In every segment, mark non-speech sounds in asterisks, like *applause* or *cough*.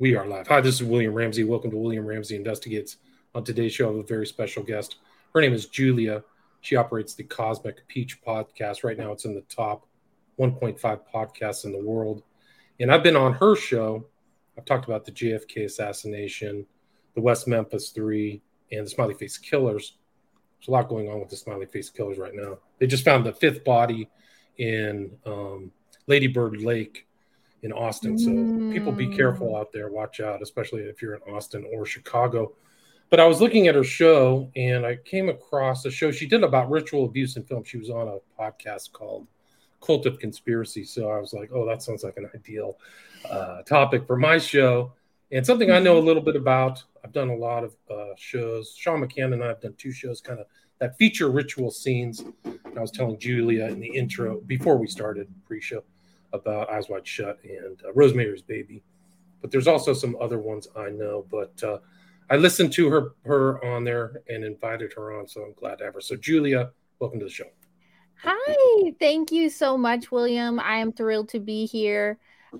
We are live. Hi, this is William Ramsey. Welcome to William Ramsey Investigates. On today's show, I have a very special guest. Her name is Julia. She operates the Cosmic Peach podcast. Right now, it's in the top 1.5 podcasts in the world. And I've been on her show. I've talked about the JFK assassination, the West Memphis Three, and the Smiley Face Killers. There's a lot going on with the Smiley Face Killers right now. They just found the fifth body in um, Lady Bird Lake in Austin. So mm. people be careful mm. out there. Watch out, especially if you're in Austin or Chicago. But I was looking at her show and I came across a show she did about ritual abuse in film. She was on a podcast called Cult of Conspiracy. So I was like, oh, that sounds like an ideal uh, topic for my show and something I know a mm-hmm. little bit about. I've done a lot of uh, shows. Sean McCann and I have done two shows kind of that feature ritual scenes. And I was telling Julia in the intro before we started pre show about Eyes Wide Shut and uh, Rosemary's Baby. But there's also some other ones I know. But uh, I listened to her her on there and invited her on, so I'm glad to have her. So Julia, welcome to the show. Hi, thank you so much, William. I am thrilled to be here.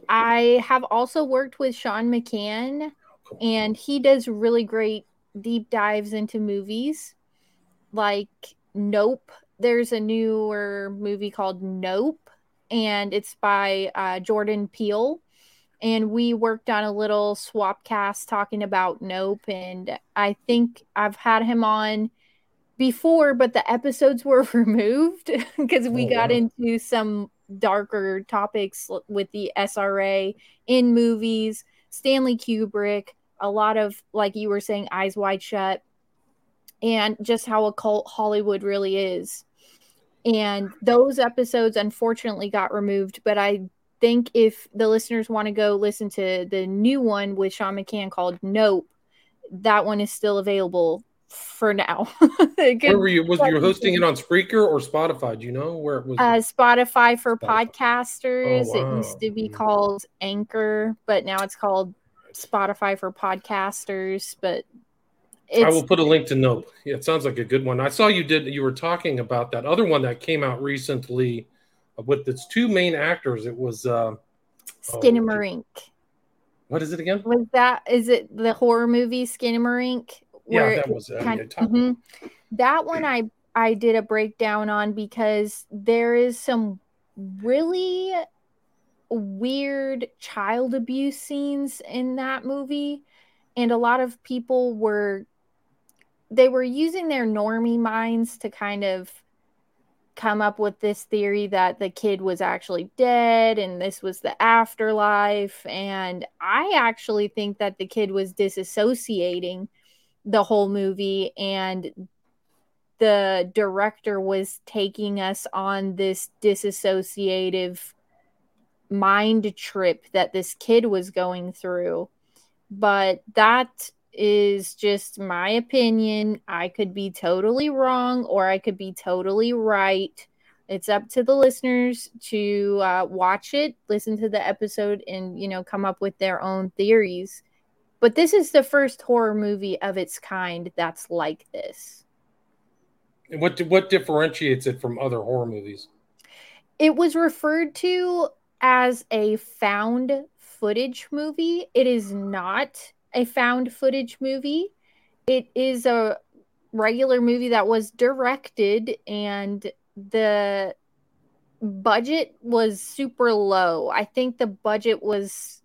I have also worked with Sean McCann, and he does really great deep dives into movies like Nope. There's a newer movie called Nope and it's by uh, Jordan Peele. And we worked on a little swap cast talking about Nope. And I think I've had him on before, but the episodes were *laughs* removed because we oh, got wow. into some darker topics with the SRA in movies, Stanley Kubrick, a lot of, like you were saying, Eyes Wide Shut, and just how occult Hollywood really is and those episodes unfortunately got removed but i think if the listeners want to go listen to the new one with sean mccann called nope that one is still available for now *laughs* where were you was you hosting it on spreaker or spotify do you know where it was uh, spotify for spotify. podcasters oh, wow. it used to be called anchor but now it's called spotify for podcasters but I will put a link to Nope. Yeah, it sounds like a good one. I saw you did. You were talking about that other one that came out recently with its two main actors. It was uh, Skinamarink. Oh, what is it again? Was that is it the horror movie Skinamarink? Yeah, that was uh, kind, yeah, mm-hmm. that one. I I did a breakdown on because there is some really weird child abuse scenes in that movie and a lot of people were they were using their normie minds to kind of come up with this theory that the kid was actually dead and this was the afterlife. And I actually think that the kid was disassociating the whole movie and the director was taking us on this disassociative mind trip that this kid was going through. But that is just my opinion. I could be totally wrong or I could be totally right. It's up to the listeners to uh, watch it, listen to the episode, and you know come up with their own theories. But this is the first horror movie of its kind that's like this. And what what differentiates it from other horror movies? It was referred to as a found footage movie. It is not a found footage movie. It is a regular movie that was directed and the budget was super low. I think the budget was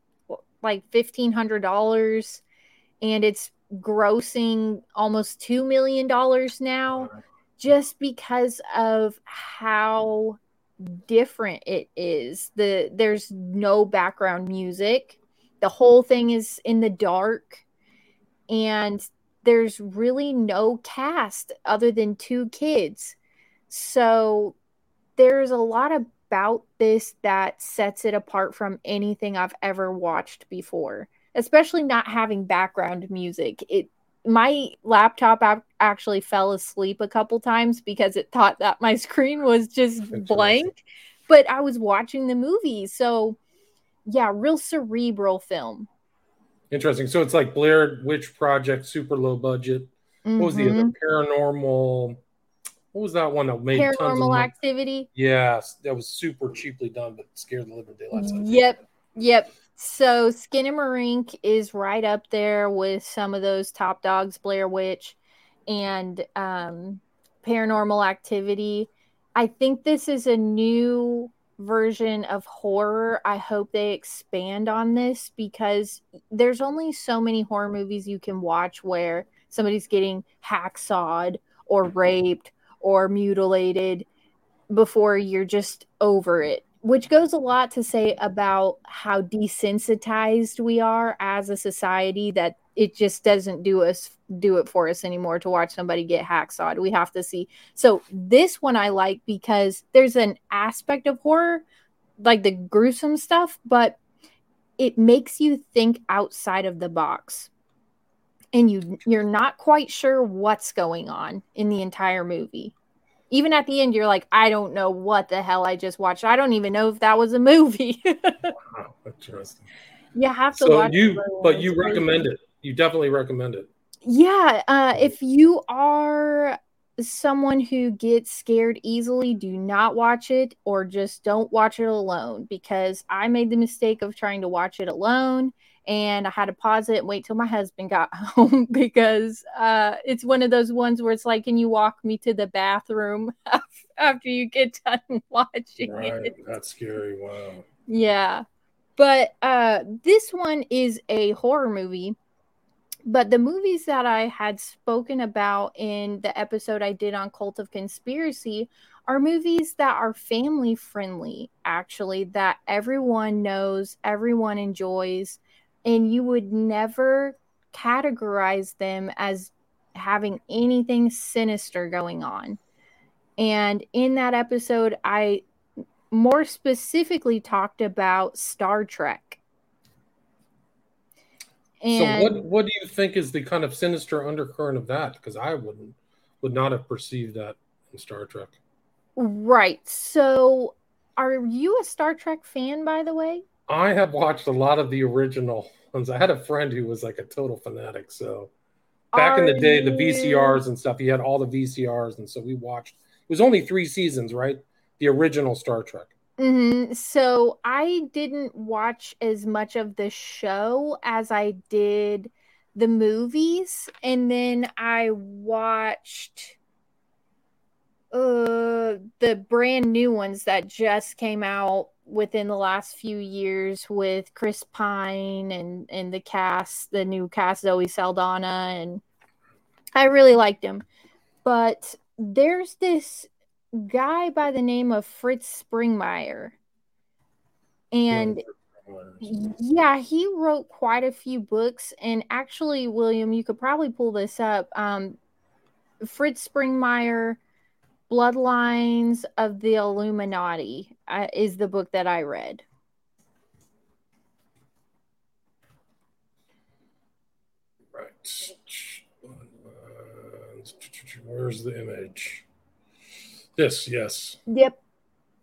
like $1500 and it's grossing almost 2 million dollars now just because of how different it is. The there's no background music the whole thing is in the dark and there's really no cast other than two kids. So there's a lot about this that sets it apart from anything i've ever watched before especially not having background music. It my laptop actually fell asleep a couple times because it thought that my *laughs* screen was just blank but i was watching the movie. So yeah, real cerebral film. Interesting. So it's like Blair Witch Project, super low budget. Mm-hmm. What was the other mm-hmm. paranormal? What was that one that made paranormal activity? Yes, that was super cheaply done, but scared the living daylights out. Yep, yep. So Skinamarink is right up there with some of those top dogs, Blair Witch and um, Paranormal Activity. I think this is a new version of horror. I hope they expand on this because there's only so many horror movies you can watch where somebody's getting hacksawed or raped or mutilated before you're just over it which goes a lot to say about how desensitized we are as a society that it just doesn't do us do it for us anymore to watch somebody get hacksawed. We have to see. So this one I like because there's an aspect of horror, like the gruesome stuff, but it makes you think outside of the box. And you you're not quite sure what's going on in the entire movie even at the end, you're like, I don't know what the hell I just watched. I don't even know if that was a movie. *laughs* wow, interesting. You have to so watch you, but you recommend it. You definitely recommend it. Yeah, uh, if you are someone who gets scared easily, do not watch it or just don't watch it alone because I made the mistake of trying to watch it alone and I had to pause it and wait till my husband got *laughs* home because uh, it's one of those ones where it's like, can you walk me to the bathroom *laughs* after you get done *laughs* watching right. it? That's scary. Wow. Yeah. But uh, this one is a horror movie. But the movies that I had spoken about in the episode I did on Cult of Conspiracy are movies that are family friendly, actually, that everyone knows, everyone enjoys and you would never categorize them as having anything sinister going on. And in that episode, I more specifically talked about Star Trek. And so what what do you think is the kind of sinister undercurrent of that? Because I wouldn't would not have perceived that in Star Trek. Right. So are you a Star Trek fan by the way? I have watched a lot of the original ones. I had a friend who was like a total fanatic. So back Are in the day, the VCRs and stuff, he had all the VCRs, and so we watched. It was only three seasons, right? The original Star Trek. Mm-hmm. So I didn't watch as much of the show as I did the movies, and then I watched uh the brand new ones that just came out within the last few years with Chris Pine and and the cast, the new cast Zoe Saldana and I really liked him. But there's this guy by the name of Fritz Springmeier. And yeah, he wrote quite a few books and actually William, you could probably pull this up. Um Fritz Springmeier Bloodlines of the Illuminati uh, is the book that I read. Right. Where's the image? This, yes. Yep.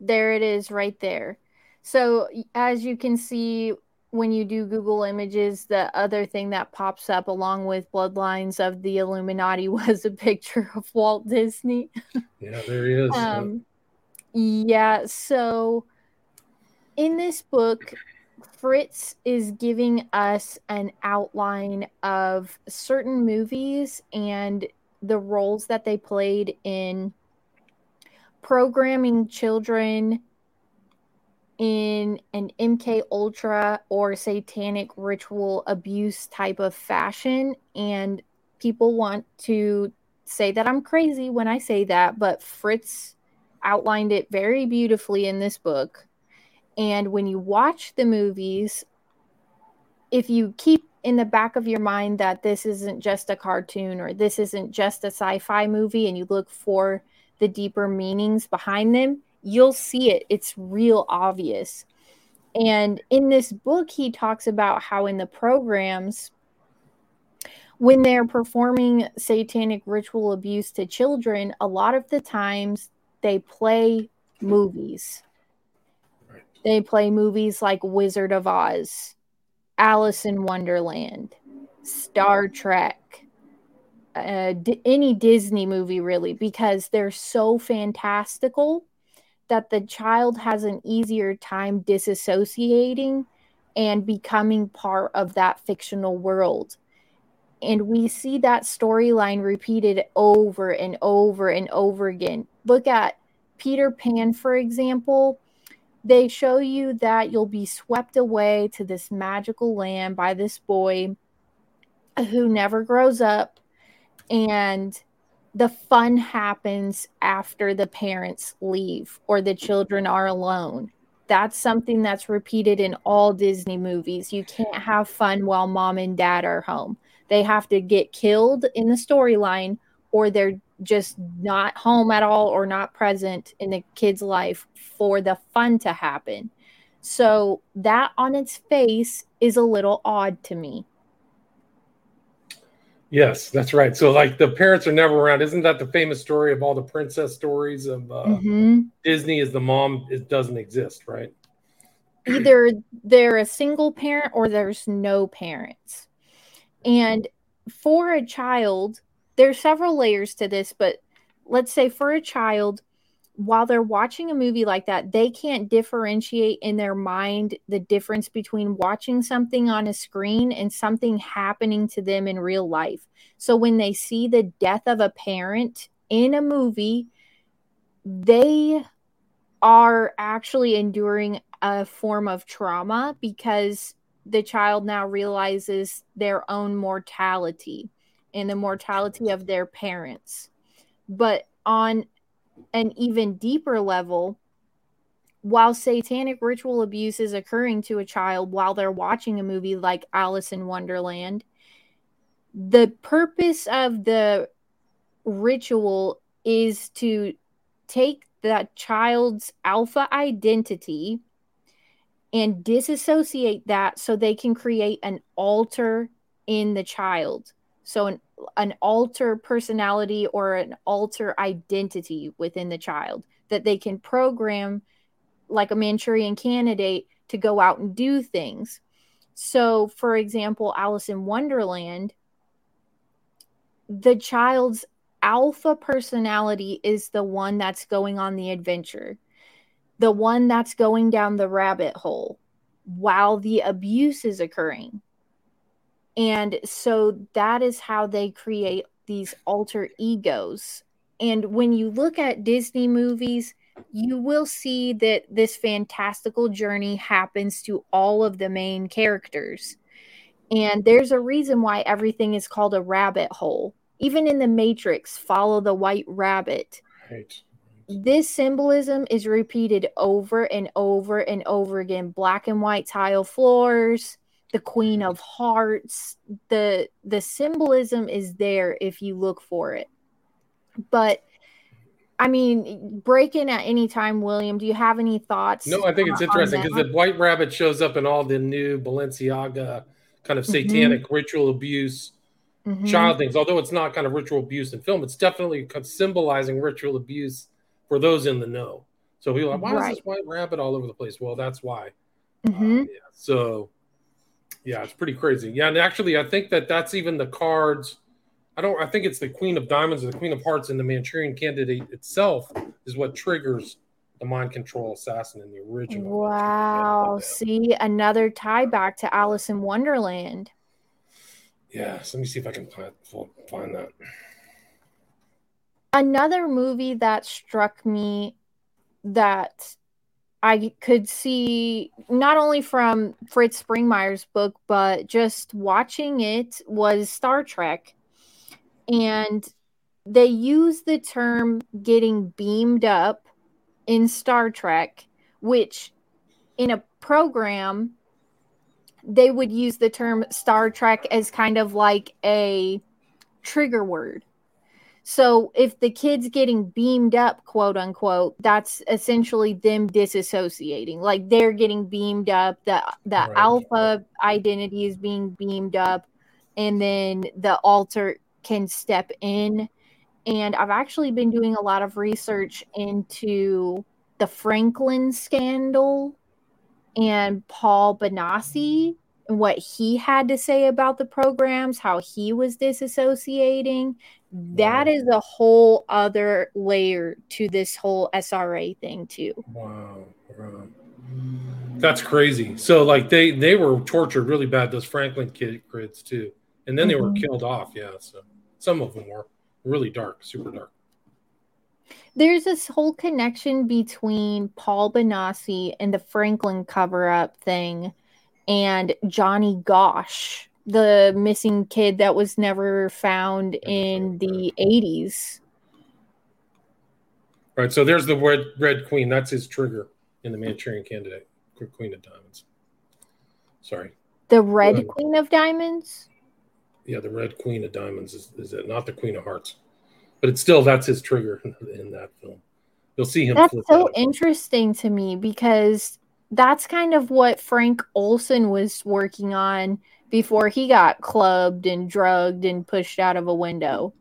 There it is right there. So, as you can see, when you do Google Images, the other thing that pops up along with Bloodlines of the Illuminati *laughs* was a picture of Walt Disney. *laughs* yeah, there he is. Um, yeah, so in this book, Fritz is giving us an outline of certain movies and the roles that they played in programming children in an MK Ultra or satanic ritual abuse type of fashion. And people want to say that I'm crazy when I say that but Fritz outlined it very beautifully in this book. And when you watch the movies if you keep in the back of your mind that this isn't just a cartoon or this isn't just a sci-fi movie and you look for the deeper meanings behind them you'll see it. It's real obvious. And in this book, he talks about how in the programs, when they're performing satanic ritual abuse to children, a lot of the times they play movies. They play movies like Wizard of Oz, Alice in Wonderland, Star Trek, uh, d- any Disney movie, really, because they're so fantastical that the child has an easier time disassociating and becoming part of that fictional world. And we see that storyline repeated over and over and over again. Look at Peter Pan, for example. They show you that you'll be swept away to this magical land by this boy who never grows up. And the fun happens after the parents leave or the children are alone. That's something that's repeated in all Disney movies. You can't have fun while mom and dad are home. They have to get killed in the storyline or they're just not home at all or not present in the kid's life for the fun to happen. So that on its face is a little odd to me. Yes, that's right. So, like, the parents are never around. Isn't that the famous story of all the princess stories of uh, mm-hmm. Disney? Is the mom it doesn't exist, right? Either they're a single parent or there's no parents. And for a child, there's several layers to this, but let's say for a child, while they're watching a movie like that, they can't differentiate in their mind the difference between watching something on a screen and something happening to them in real life. So when they see the death of a parent in a movie, they are actually enduring a form of trauma because the child now realizes their own mortality and the mortality of their parents. But on an even deeper level, while satanic ritual abuse is occurring to a child while they're watching a movie like Alice in Wonderland, the purpose of the ritual is to take that child's alpha identity and disassociate that so they can create an alter in the child. So an an alter personality or an alter identity within the child that they can program like a Manchurian candidate to go out and do things. So, for example, Alice in Wonderland, the child's alpha personality is the one that's going on the adventure, the one that's going down the rabbit hole while the abuse is occurring. And so that is how they create these alter egos. And when you look at Disney movies, you will see that this fantastical journey happens to all of the main characters. And there's a reason why everything is called a rabbit hole. Even in the Matrix, follow the white rabbit. Right. This symbolism is repeated over and over and over again. Black and white tile floors, the queen of hearts the the symbolism is there if you look for it but I mean, break in at any time, William. Do you have any thoughts? No, I think it's interesting because the white rabbit shows up in all the new Balenciaga kind of mm-hmm. satanic mm-hmm. ritual abuse mm-hmm. child things. Although it's not kind of ritual abuse in film, it's definitely symbolizing ritual abuse for those in the know. So people are like, why right. is this white rabbit all over the place? Well, that's why. Mm-hmm. Uh, yeah. So yeah, it's pretty crazy. Yeah, and actually, I think that that's even the cards. I don't. I think it's the Queen of Diamonds or the Queen of Hearts and the Manchurian Candidate itself is what triggers the mind control assassin in the original. Wow. See, another tie back to Alice in Wonderland. Yeah, so let me see if I can find that. Another movie that struck me that I could see not only from Fritz Springmeier's book, but just watching it was Star Trek. And they use the term getting beamed up in Star Trek, which in a program, they would use the term Star Trek as kind of like a trigger word. So if the kid's getting beamed up, quote unquote, that's essentially them disassociating. Like they're getting beamed up, the the right. alpha identity is being beamed up, and then the alter can step in. And I've actually been doing a lot of research into the Franklin scandal and Paul Bonacci and what he had to say about the programs, how he was disassociating that is a whole other layer to this whole SRA thing too. Wow. wow. That's crazy. So like they they were tortured really bad. Those Franklin kid kids too, and then they were Mhm. killed off. Yeah, so some of them were really dark, super dark. There's this whole connection between Paul Bonacci and the Franklin cover up thing and Johnny Gosch, the missing kid that was never found in the 80s. Right. So there's the red red queen. That's his trigger in the Manchurian Candidate, Queen of Diamonds. Sorry. The Red. Queen of Diamonds? Yeah, the red queen of diamonds is, is it not the queen of hearts, but it's still that's his trigger *laughs* in that film. You'll see him. That's so that. interesting to me because that's kind of what Frank Olson was working on before he got clubbed and drugged and pushed out of a window.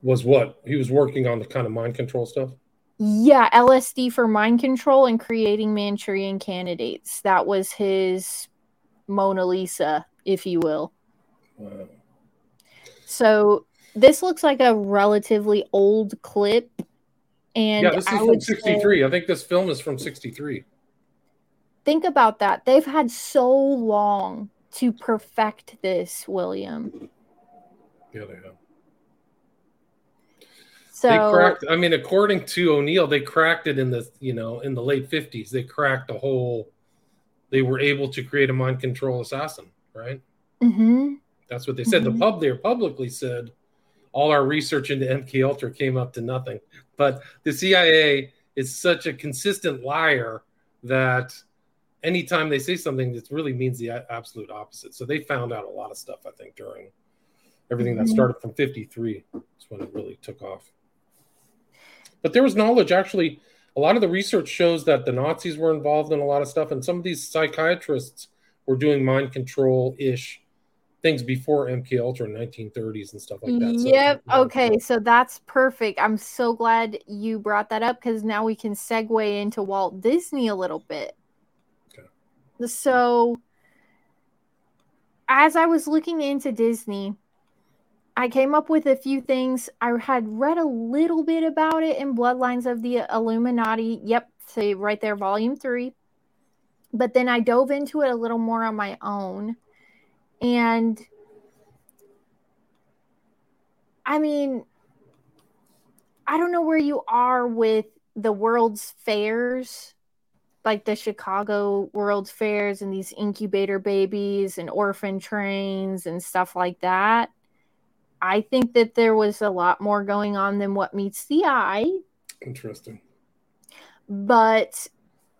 Was what he was working on the kind of mind control stuff. Yeah, LSD for mind control and creating Manchurian candidates. That was his Mona Lisa, if you will. Wow. So this looks like a relatively old clip. And yeah, this is I from would say- '63. I think this film is from '63. think about that. They've had so long to perfect this, William. Yeah, they have. So they cracked. I mean, according to O'Neill, they cracked it in the you know in the late '50s. They cracked the whole. They were able to create a mind control assassin, right? Mhm. That's what they said. Mhm. The pub there publicly said all our research into MK Ultra came up to nothing. But the CIA is such a consistent liar that anytime they say something, it really means the absolute opposite. So they found out a lot of stuff, I think, during everything that Mhm. started from 53 is when it really took off. But there was knowledge actually. A lot of the research shows that the Nazis were involved in a lot of stuff, and some of these psychiatrists were doing mind control ish things before MK Ultra in 1930s and stuff like that. So- yep. Okay. So that's perfect. I'm so glad you brought that up because now we can segue into Walt Disney a little bit. So, as I was looking into Disney, I came up with a few things. I had read a little bit about it in Bloodlines of the Illuminati. Yep. See right there, volume three. But then I dove into it a little more on my own. And I mean, I don't know where you are with the World's Fairs, like the Chicago World's Fairs and these incubator babies and orphan trains and stuff like that. I think that there was a lot more going on than what meets the eye Interesting. but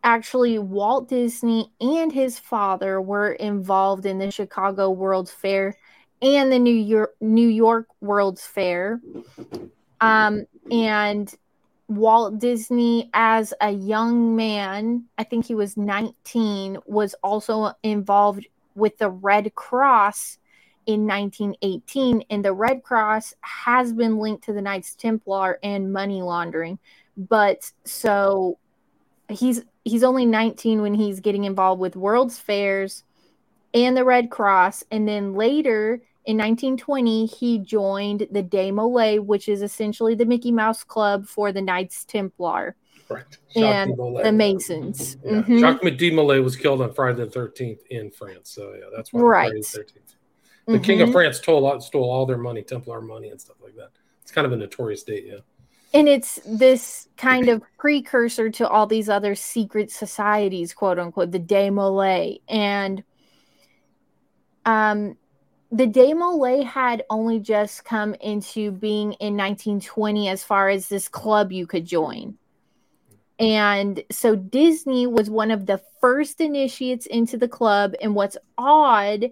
actually Walt Disney and his father were involved in the Chicago World's Fair and the New York New York World's Fair. Um and Walt Disney as a young man, I think he was 19, was also involved with the Red Cross in 1918 and the Red Cross has been linked to the Knights Templar and money laundering. But so he's he's only 19 when he's getting involved with world's fairs and the red cross. And then later in 1920 he joined the de molay which is essentially the mickey mouse club for the knights templar Right. and the masons Yeah. Mhm. Jacques de Molay was killed on Friday the 13th in France. So, yeah, that's why Right. Friday the 13th. The King of Mhm. France stole, stole all their money, Templar money, and stuff like that. It's kind of a notorious date, yeah. and it's this kind of precursor to all these other secret societies quote unquote the de molay and um the de molay had only just come into being in 1920 as far as this club you could join. And so disney was one of the first initiates into the club. And what's odd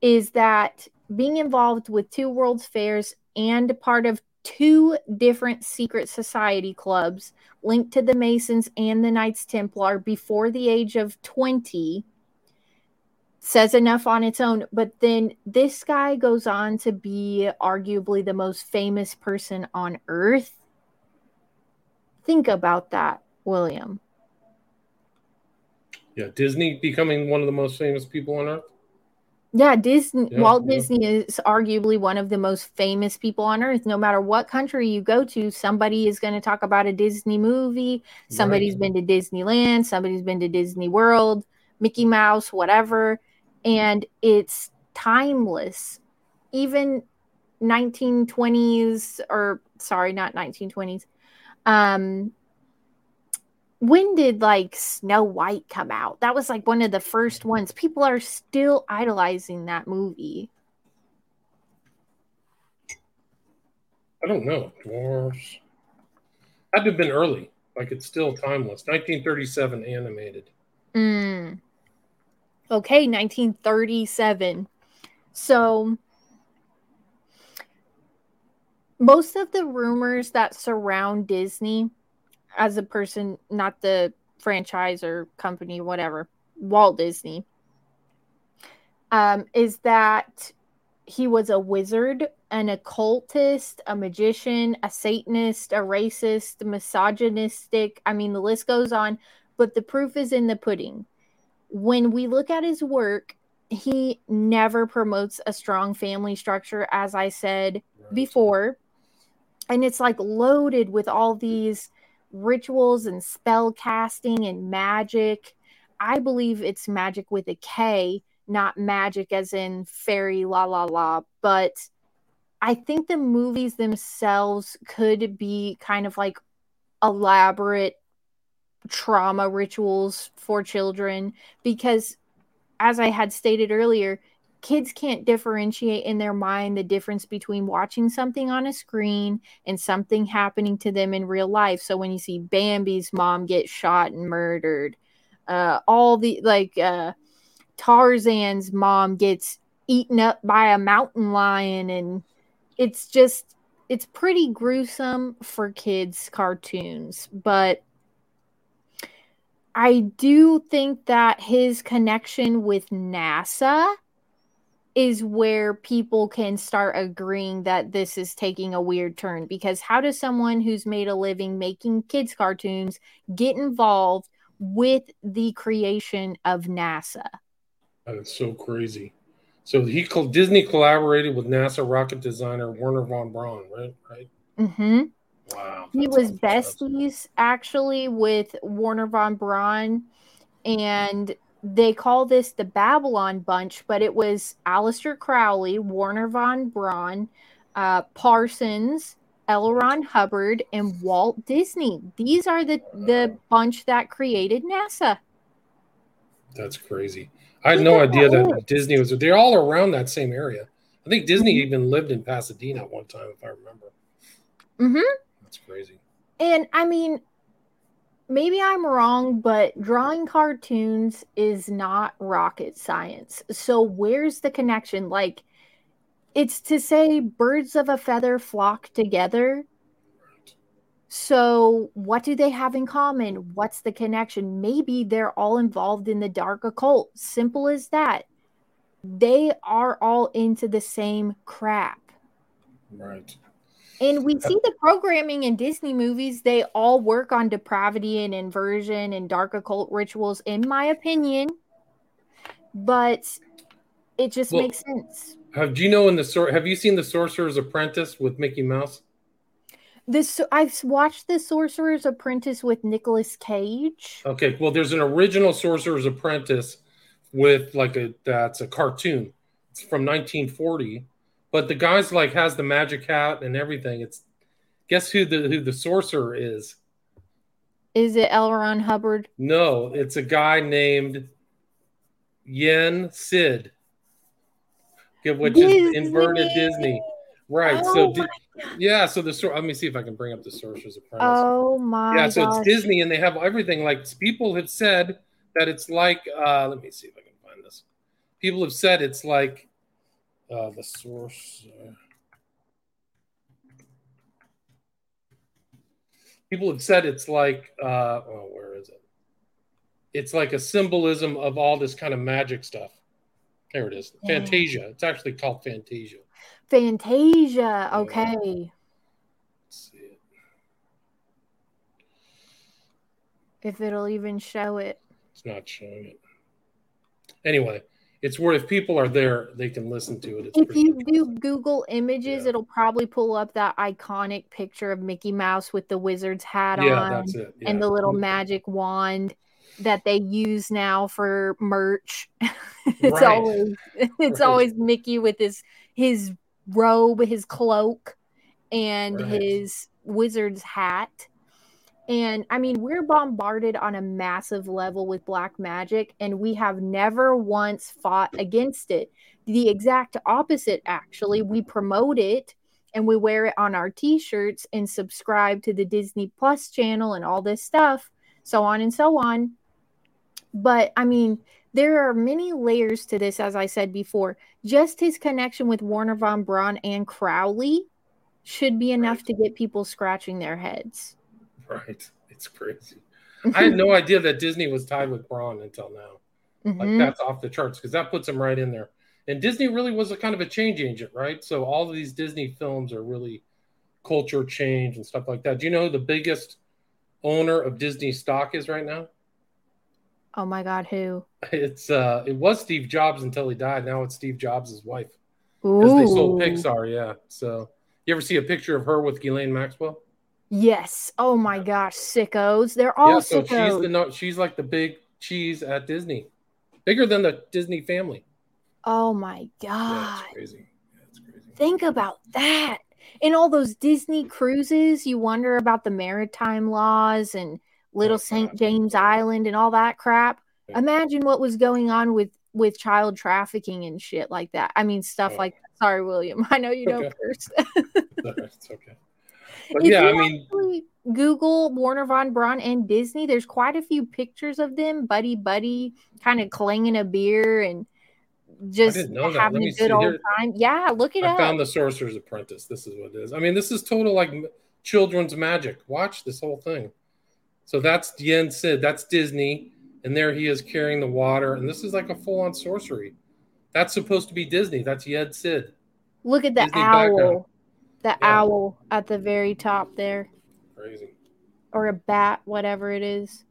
is that being involved with two world's fairs and part of two different secret society clubs linked to the Masons and the Knights Templar before the age of 20 says enough on its own. But then this guy goes on to be arguably the most famous person on earth. Think about that, William. Yeah, Disney becoming one of the most famous people on earth. Yeah, Disney Yeah, Walt yeah. Disney is arguably one of the most famous people on earth. No matter what country you go to, somebody is going to talk about a Disney movie. Somebody's Right. been to Disneyland, somebody's been to Disney World, Mickey Mouse, whatever, and it's timeless. Even 1920s or sorry, not 1920s. Um when did like Snow White come out? That was like one of the first ones. People are still idolizing that movie. I don't know. Dwarves. Had to have been early. Like it's still timeless. 1937 animated. Mm. Okay, 1937. So most of the rumors that surround Disney as a person, not the franchise or company, whatever, Walt Disney, um, is that he was a wizard, an occultist, a magician, a Satanist, a racist, misogynistic. I mean, the list goes on, but the proof is in the pudding. When we look at his work, he never promotes a strong family structure, as I said Right. before. And it's like loaded with all these rituals and spell casting and magic. I believe it's magic with a K, not magic as in fairy la la la. But I think the movies themselves could be kind of like elaborate trauma rituals for children because, as I had stated earlier, kids can't differentiate in their mind the difference between watching something on a screen and something happening to them in real life. So when you see Bambi's mom get shot and murdered, uh, all the like uh, Tarzan's mom gets eaten up by a mountain lion, and it's just it's pretty gruesome for kids cartoons, but I do think that his connection with NASA is where people can start agreeing that this is taking a weird turn because how does someone who's made a living making kids cartoons get involved with the creation of NASA? That is so crazy. So he Disney collaborated with NASA rocket designer Werner von Braun, right? Right. hmm Wow. He was besties actually with Warner von Braun, and they call this the Babylon Bunch, but it was Aleister Crowley, Warner von Braun, uh, Parsons, L. Ron Hubbard, and Walt Disney. These are the the bunch that created NASA. That's crazy. I had no idea that. Disney was. They're all around that same area. I think Disney Mhm. even lived in Pasadena at one time, if I remember. Mhm. That's crazy. And I mean, maybe I'm wrong, but drawing cartoons is not rocket science. So where's the connection? Like, it's to say birds of a feather flock together. So, what do they have in common? What's the connection? Maybe they're all involved in the dark occult. Simple as that. They are all into the same crap. Right. And we see the programming in Disney movies, they all work on depravity and inversion and dark occult rituals, in my opinion. But it just Well- makes sense. Have do you know in the Have you seen the Sorcerer's Apprentice with Mickey Mouse? This I've watched The Sorcerer's Apprentice with Nicolas Cage. Okay. Well, there's an original Sorcerer's Apprentice with like a that's a cartoon. It's from 1940, but the guy's like has the magic hat and everything. It's guess who the who the sorcerer is? Is it L. Ron Hubbard? No, it's a guy named Yen Sid. Which is inverted Disney. Right. Oh so Di- yeah, so the sor- let me see if I can bring up the Sorcerer's Apprentice. Oh my yeah, so gosh. it's Disney and they have everything. Like people have said that it's like uh let me see if I can find this. People have said it's like uh the source people have said it's like uh oh where is it? It's like a symbolism of all this kind of magic stuff. There it is. Yeah. Fantasia. It's actually called Fantasia. Fantasia. Okay. Let's see it. If it'll even show it. It's not showing it. Anyway, it's where if people are there, they can listen to it. It's if you do. Google images, Yeah. it'll probably pull up that iconic picture of Mickey Mouse with the wizard's hat yeah, on that's it. Yeah. and the little mm-hmm. magic wand that they use now for merch. *laughs* it's Right. always it's Right. always Mickey with his his robe, his cloak, and Right. his wizard's hat. And I mean, we're bombarded on a massive level with black magic, and we have never once fought against it. The exact opposite, actually. We promote it and we wear it on our t shirts and subscribe to the Disney Plus channel and all this stuff, so on and so on. But I mean, there are many layers to this, as I said before. Just his connection with Warner Von Braun and Crowley should be enough Right. to get people scratching their heads. Right. *laughs* It's crazy. *laughs* I had no idea that Disney was tied with Braun until now. Like Mhm. that's off the charts because that puts him right in there. And Disney really was a kind of a change agent, right? So all of these Disney films are really culture change and stuff like that. Do you know who the biggest owner of Disney stock is right now? Oh my God, who? *laughs* It's uh it was Steve Jobs until he died. Now it's Steve Jobs' wife. Because they sold. Pixar, yeah. So you ever see a picture of her with Ghislaine Maxwell? Yes. Oh my gosh, sickos. They're all yeah, so she's the no, she's like the big cheese at Disney. Bigger than the Disney family. oh my Yeah, God. it's crazy. Yeah, crazy. Think about that. In all those Disney cruises, you wonder about the maritime laws and Little St. James Island and all that crap. Yeah. Imagine what was going on with with child trafficking and shit like that. I mean, stuff Oh. like that. Sorry, William. *laughs* I know you don't Okay. curse. it's okay. But If yeah, I mean, Google Warner Von Braun and Disney, there's quite a few pictures of them, buddy buddy, kind of clanging a beer and just didn't know that. having a good old here. time. Yeah, look it I up. found the Sorcerer's Apprentice. This is what it is. I mean, this is total like children's magic. Watch this whole thing. So that's Yen Sid. That's Disney, and there he is carrying the water, and this is like a full-on sorcery. That's supposed to be Disney. That's Yen Sid. Look at the Disney owl. background. The Yeah. owl at the very top there. Crazy. Or a bat, whatever it is.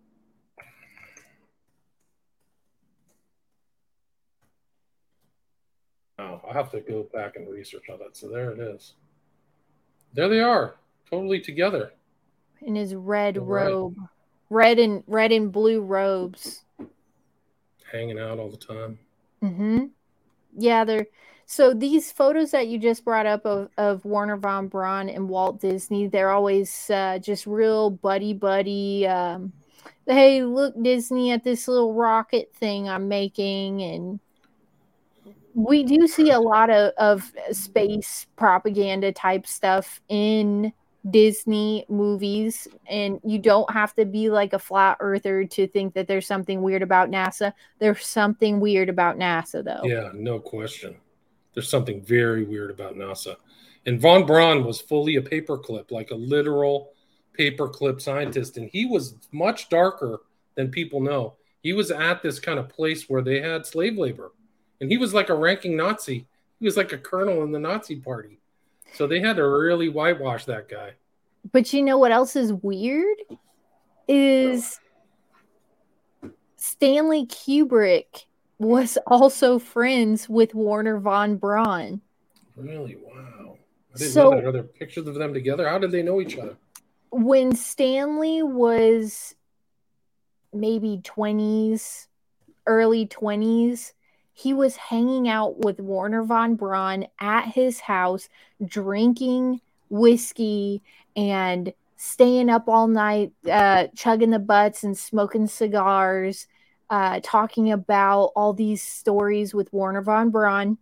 Oh, I'll have to go back and research all that. So there it is. There they are, totally together. In his red robe. Red and red and blue robes. hanging out all the time. Mm-hmm. Yeah, they're so these photos that you just brought up of, of Warner Von Braun and Walt Disney, they're always uh, just real buddy buddy. Um, hey, look, Disney at this little rocket thing I'm making, and we do see a lot of, of space propaganda type stuff in Disney movies, and you don't have to be like a flat earther to think that there's something weird about NASA. There's something weird about NASA, though. Yeah, no question. There's something very weird about NASA. And Von Braun was fully a paperclip, like a literal paperclip scientist. And he was much darker than people know. He was at this kind of place where they had slave labor. And he was like a ranking Nazi. He was like a colonel in the Nazi party. So they had to really whitewash that guy. But you know what else is weird? Is Stanley Kubrick was also friends with Warner Von Braun. Really? Wow. I didn't So- know that. Are there pictures of them together? How did they know each other? When Stanley was maybe 20s, early 20s, he was hanging out with Warner Von Braun at his house, drinking whiskey and staying up all night, uh, chugging the butts and smoking cigars, uh, talking about all these stories with Warner Von Braun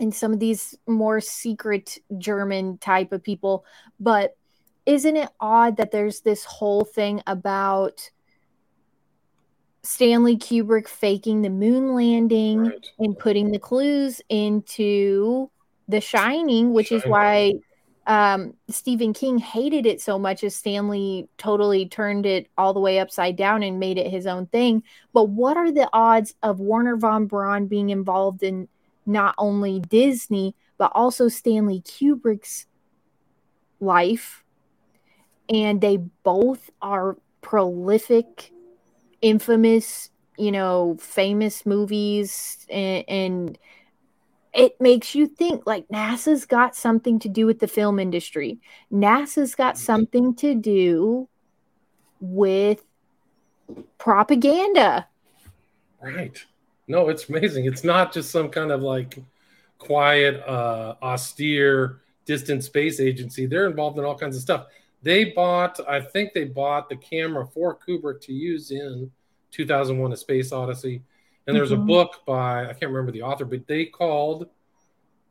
and some of these more secret German type of people. But isn't it odd that there's this whole thing about Stanley Kubrick faking the moon landing Right. and putting the clues into The Shining, which is why um, Stephen King hated it so much as Stanley totally turned it all the way upside down and made it his own thing. But what are the odds of Warner Von Braun being involved in not only Disney, but also Stanley Kubrick's life? And they both are prolific, infamous, you know, famous movies and, and it makes you think like NASA's got something to do with the film industry. NASA's got something to do with propaganda. Right. No, it's amazing. It's not just some kind of like quiet, uh, austere, distant space agency. They're involved in all kinds of stuff. They bought, I think they bought the camera for Kubrick to use in 2001 A Space Odyssey. And there's mm-hmm. a book by, I can't remember the author, but they called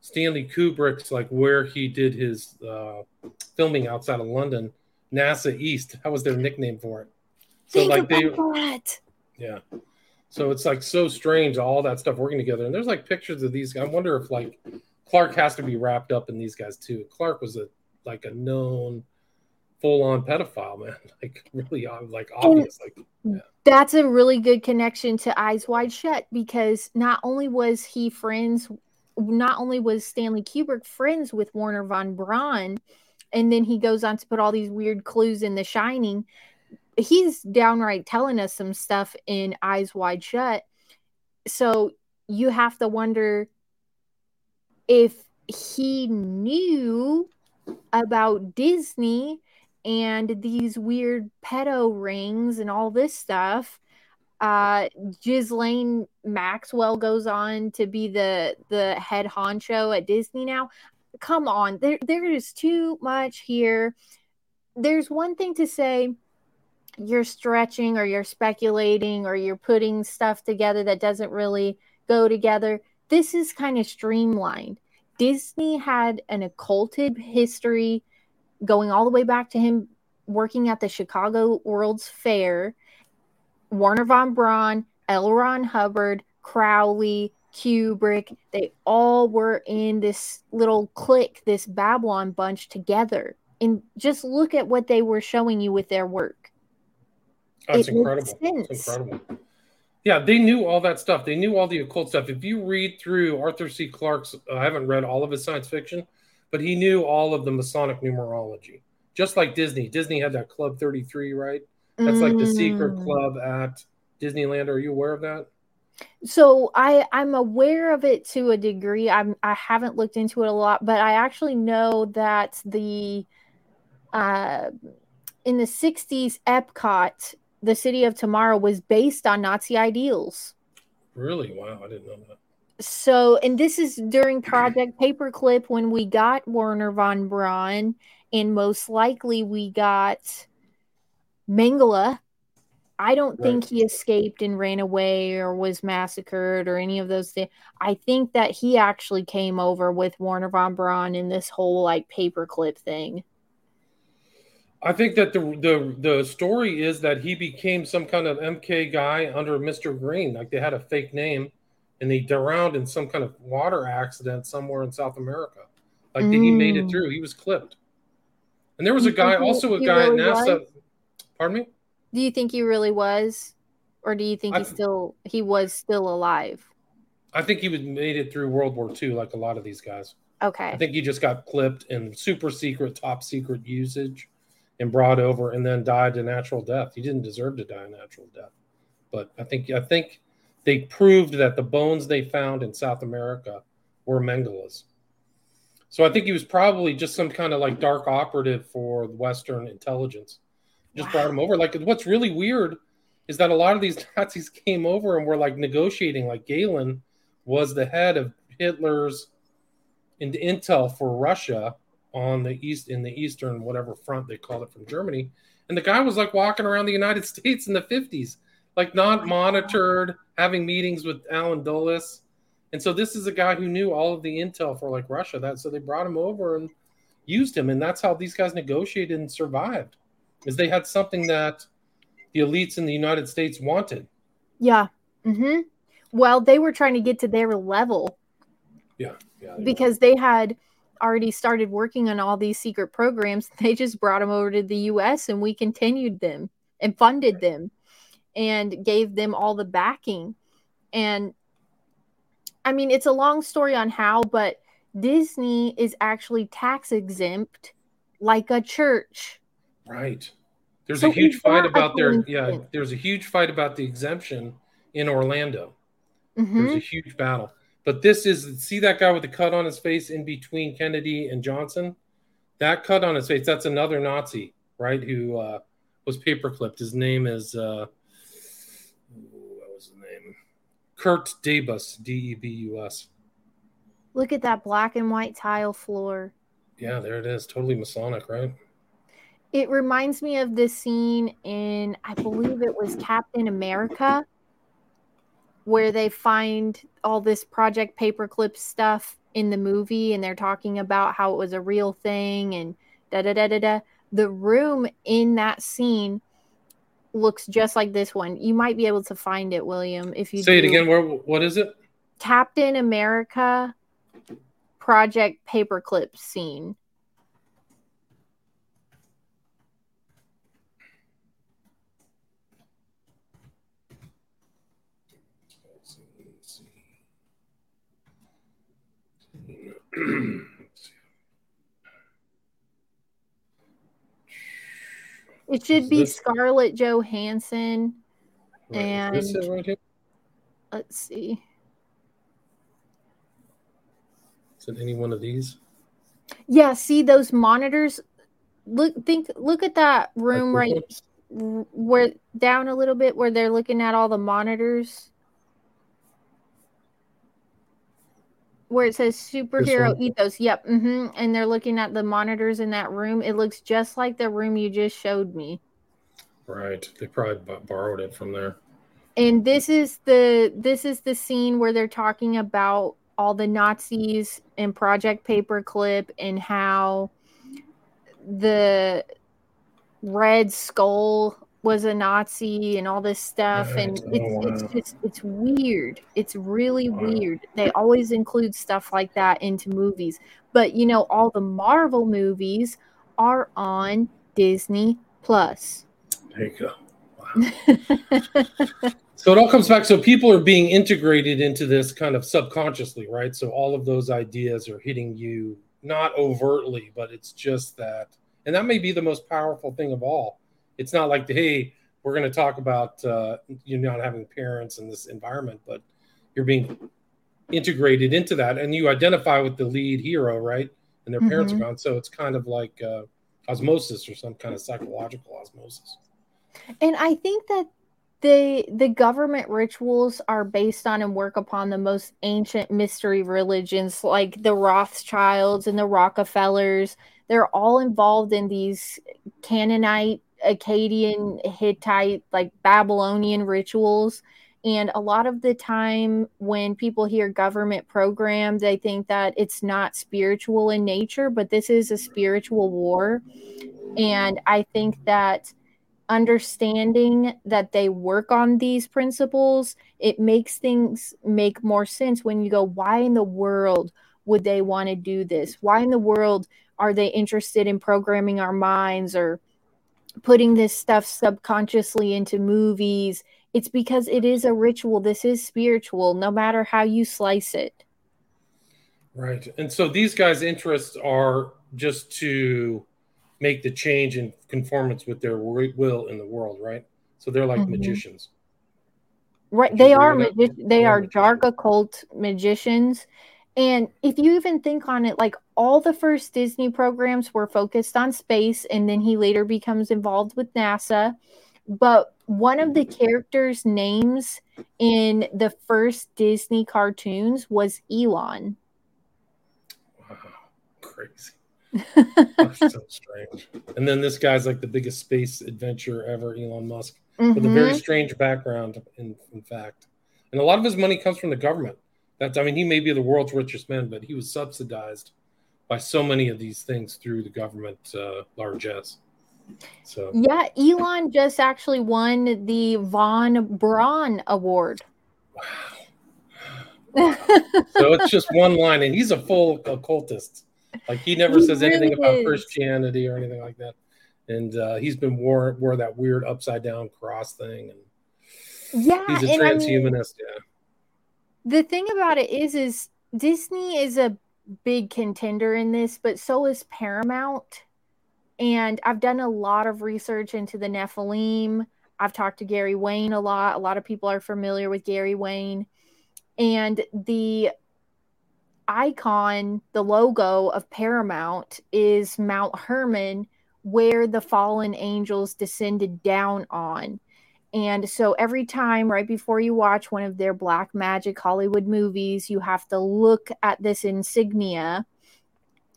Stanley Kubrick's, like where he did his uh, filming outside of London, NASA East. That was their nickname for it. So, Think like, they, that. yeah. So it's like so strange, all that stuff working together. And there's like pictures of these. guys. I wonder if like Clarke has to be wrapped up in these guys too. Clarke was a like a known full on pedophile, man. *laughs* Like really uh, like obvious. like yeah. that's a really good connection to Eyes Wide Shut because not only was he friends, not only was Stanley Kubrick friends with Wernher von Braun, and then he goes on to put all these weird clues in The Shining. He's downright telling us some stuff in Eyes Wide Shut. So you have to wonder if he knew about Disney and these weird pedo rings and all this stuff. Uh, Ghislaine Maxwell goes on to be the the head honcho at Disney now. Come on, there there is too much here. There's one thing to say you're stretching or you're speculating or you're putting stuff together that doesn't really go together. This is kind of streamlined. Disney had an occulted history going all the way back to him working at the Chicago World's Fair, Wernher von Braun, L. Ron Hubbard, Crowley, Kubrick, they all were in this little clique, this Babylon bunch together. And just look at what they were showing you with their work. That's it incredible. It's incredible. Yeah, they knew all that stuff. They knew all the occult stuff. If you read through Arthur C. Clarke's, uh, I haven't read all of his science fiction, but he knew all of the Masonic numerology, just like Disney. Disney had that Club 33, right? That's mm. like the secret mm. club at Disneyland. Are you aware of that? So I I'm aware of it to a degree. I'm I haven't looked into it a lot, but I actually know that the uh in the 60s Epcot, the city of tomorrow was based on Nazi ideals. Really? Wow, I didn't know that so and this is during project paperclip when we got wernher von braun and most likely we got mengele i don't right. think he escaped and ran away or was massacred or any of those things i think that he actually came over with wernher von braun in this whole like paperclip thing I think that the, the the story is that he became some kind of MK guy under Mr. Green. Like they had a fake name, and he drowned in some kind of water accident somewhere in South America. Like mm. he made it mm. through. He was clipped. And there was a guy, also a guy really at NASA. Was? Pardon me. Do you think he really was, or do you think he still he was still alive? I think he was made it through World War II, like a lot of these guys. Okay. I think he just got clipped in super secret, top secret usage, and brought over, and then died a natural death. He didn't deserve to die a natural death, but I think I think they proved that the bones they found in South America were Mengele's. So I think he was probably just some kind of like dark operative for Western intelligence. Just wow. brought him over. Like what's really weird is that a lot of these *laughs* Nazis came over and were like negotiating. Like Gehlen was the head of Hitler's in intel for Russia on the east in the eastern whatever front they called it from Germany. And the guy was like walking around the United *laughs* States in the 50s like not monitored, having meetings with Allen Dulles. And so this is a guy who knew all of the intel for like Russia. That so they brought him over and used him, and that's how these guys negotiated and survived. Is they had something that the elites in the United States wanted. Yeah. Mm-hmm. Well, they were trying to get to their level. Yeah. yeah they because were. they had already started working on all these secret programs. They just brought them over to the U.S. and we continued them and funded right. them and gave them all the backing. And I mean, it's a long story on how, but Disney is actually tax exempt like a church. Right. There's so a huge fight about their yeah, there's a huge fight about the exemption in Orlando. Mhm. There was a huge battle. But this is see that guy with the cut on his face in between Kennedy and Johnson? That cut on his face, that's another Nazi, right? Who uh, was paperclipped. His name is uh, what was his name? Kurt Debus, D E B U S. Look at that black and white tile floor. Yeah, there it is. Totally Masonic, right? It reminds me of this scene in, I believe it was Captain America, where they find all this Project Paperclip stuff in the movie and they're talking about how it was a real thing and da da da da da. The room in that scene looks just like this one. You might be able to find it, William, if you Say it again. Where what is it? Captain America Project Paperclip scene. *clears throat* It should be this- Scarlett Johansson. Right, is this And- right? Let's see. Is it any one of these? Yeah, see those monitors. Look, think, look at that room Like right where down a little bit where they're looking at all the monitors. Where it says superhero ethos. Yep. hmm And they're looking at the monitors in that room. It looks just like the room you just showed me. Right. They probably b- borrowed it from there. and this is the this is the scene where they're talking about all the Nazis and Project Paperclip and how the Red Skull was a Nazi and all this stuff and it's Oh, it's just it's weird. It's really Wow. weird. They always include stuff like that into movies. But you know all the Marvel movies are on Disney Plus. There you go. *laughs* So it all comes back. So people are being integrated into this kind of subconsciously, right? So all of those ideas are hitting you not overtly, but it's just that, and that may be the most powerful thing of all. It's not like, hey, we're going to talk about uh, you not having parents in this environment, but you're being integrated into that, and you identify with the lead hero, right? And their parents Mhm. are gone, so it's kind of like uh, osmosis or some kind of psychological osmosis. And I think that the the government rituals are based on and work upon the most ancient mystery religions like the Rothschilds and the Rockefellers. They're all involved in these Canaanite, Akkadian, Hittite, like Babylonian rituals. And a lot of the time, when people hear government program, they think that it's not spiritual in nature, but this is a spiritual war. And I think that understanding that they work on these principles, it makes things make more sense when you go, why in the world would they want to do this? Why in the world are they interested in programming our minds or putting this stuff subconsciously into movies? It's because it is a ritual. This is spiritual, no matter how you slice it. Right. And so these guys' interests are just to make the change in conformance with their will in the world, right? So they're like Mhm. magicians. Right. They are magi- they are dark occult magicians. And if you even think on it, like all the first Disney programs were focused on space, and then he later becomes involved with NASA. But one of the characters' names in the first Disney cartoons was Elon. Wow. Crazy. That's so *laughs* strange. And then this guy's like the biggest space adventure ever, Elon Musk, with a very Mhm. strange background, in, in fact. And a lot of his money comes from the government. That's, I mean, he may be the world's richest man, but he was subsidized by so many of these things through the government uh, largesse. So, Yeah, Elon just actually won the Von Braun Award. wow. So it's just *laughs* one line, and he's a full occultist. Like he never He says anything really about. Christianity or anything like that. And uh, he's been wore wore that weird upside down cross thing, and yeah, he's a and I mean, transhumanist. yeah, the thing about it is is disney is a big contender in this but so is paramount and i've done a lot of research into the nephilim I've talked to Gary Wayne a lot. A lot of people are familiar with Gary Wayne. And the icon, the logo of Paramount is Mount Hermon, where the fallen angels descended down on. And so every time, right before you watch one of their black magic Hollywood movies, you have to look at this insignia.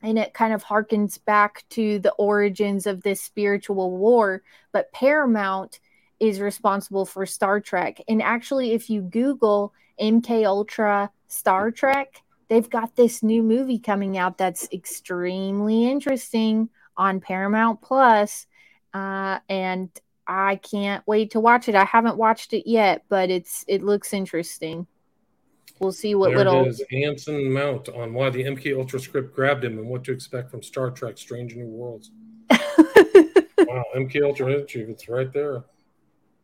And it kind of harkens back to the origins of this spiritual war. But Paramount is responsible for Star Trek. And actually, if you Google MK Ultra Star Trek, they've got this new movie coming out that's extremely interesting on Paramount Plus. Uh, and I can't wait to watch it. I haven't watched it yet, but it's it looks interesting. We'll see what there little it is. Anson Mount on why the MK Ultra script grabbed him and what to expect from Star Trek: Strange New Worlds. *laughs* wow, MK Ultra Energy, it's right there.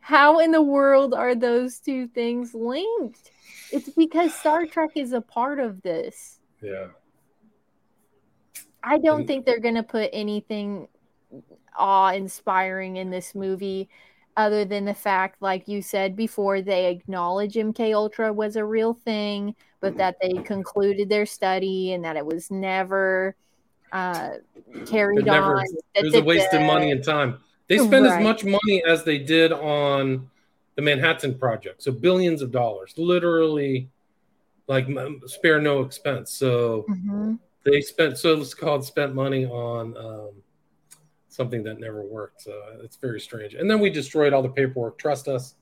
How in the world are those two things linked? It's because Star Trek is a part of this. Yeah. I don't and, think they're going to put anything awe inspiring in this movie other than the fact like you said before they acknowledge mk ultra was a real thing but that they concluded their study and that it was never uh, carried never, on it was a waste of money and time they spent right. as much money as they did on the manhattan project so billions of dollars literally like spare no expense so mm-hmm. they spent so it's called spent money on um, something that never worked. So it's very strange. And then we destroyed all the paperwork. Trust us.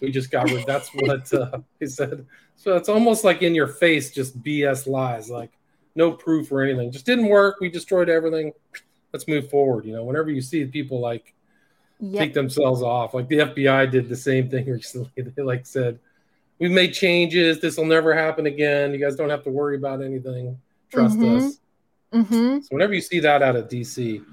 We just got rid. That's *laughs* what uh, he said. So it's almost like in your face, just BS lies, like no proof or anything. Just didn't work. We destroyed everything. Let's move forward. You know, whenever you see people like yep. take themselves off, like the FBI did the same thing *laughs* recently. They like said, "We've made changes. This will never happen again. You guys don't have to worry about anything. Trust mm-hmm. us." Mm-hmm. So whenever you see that out of DC,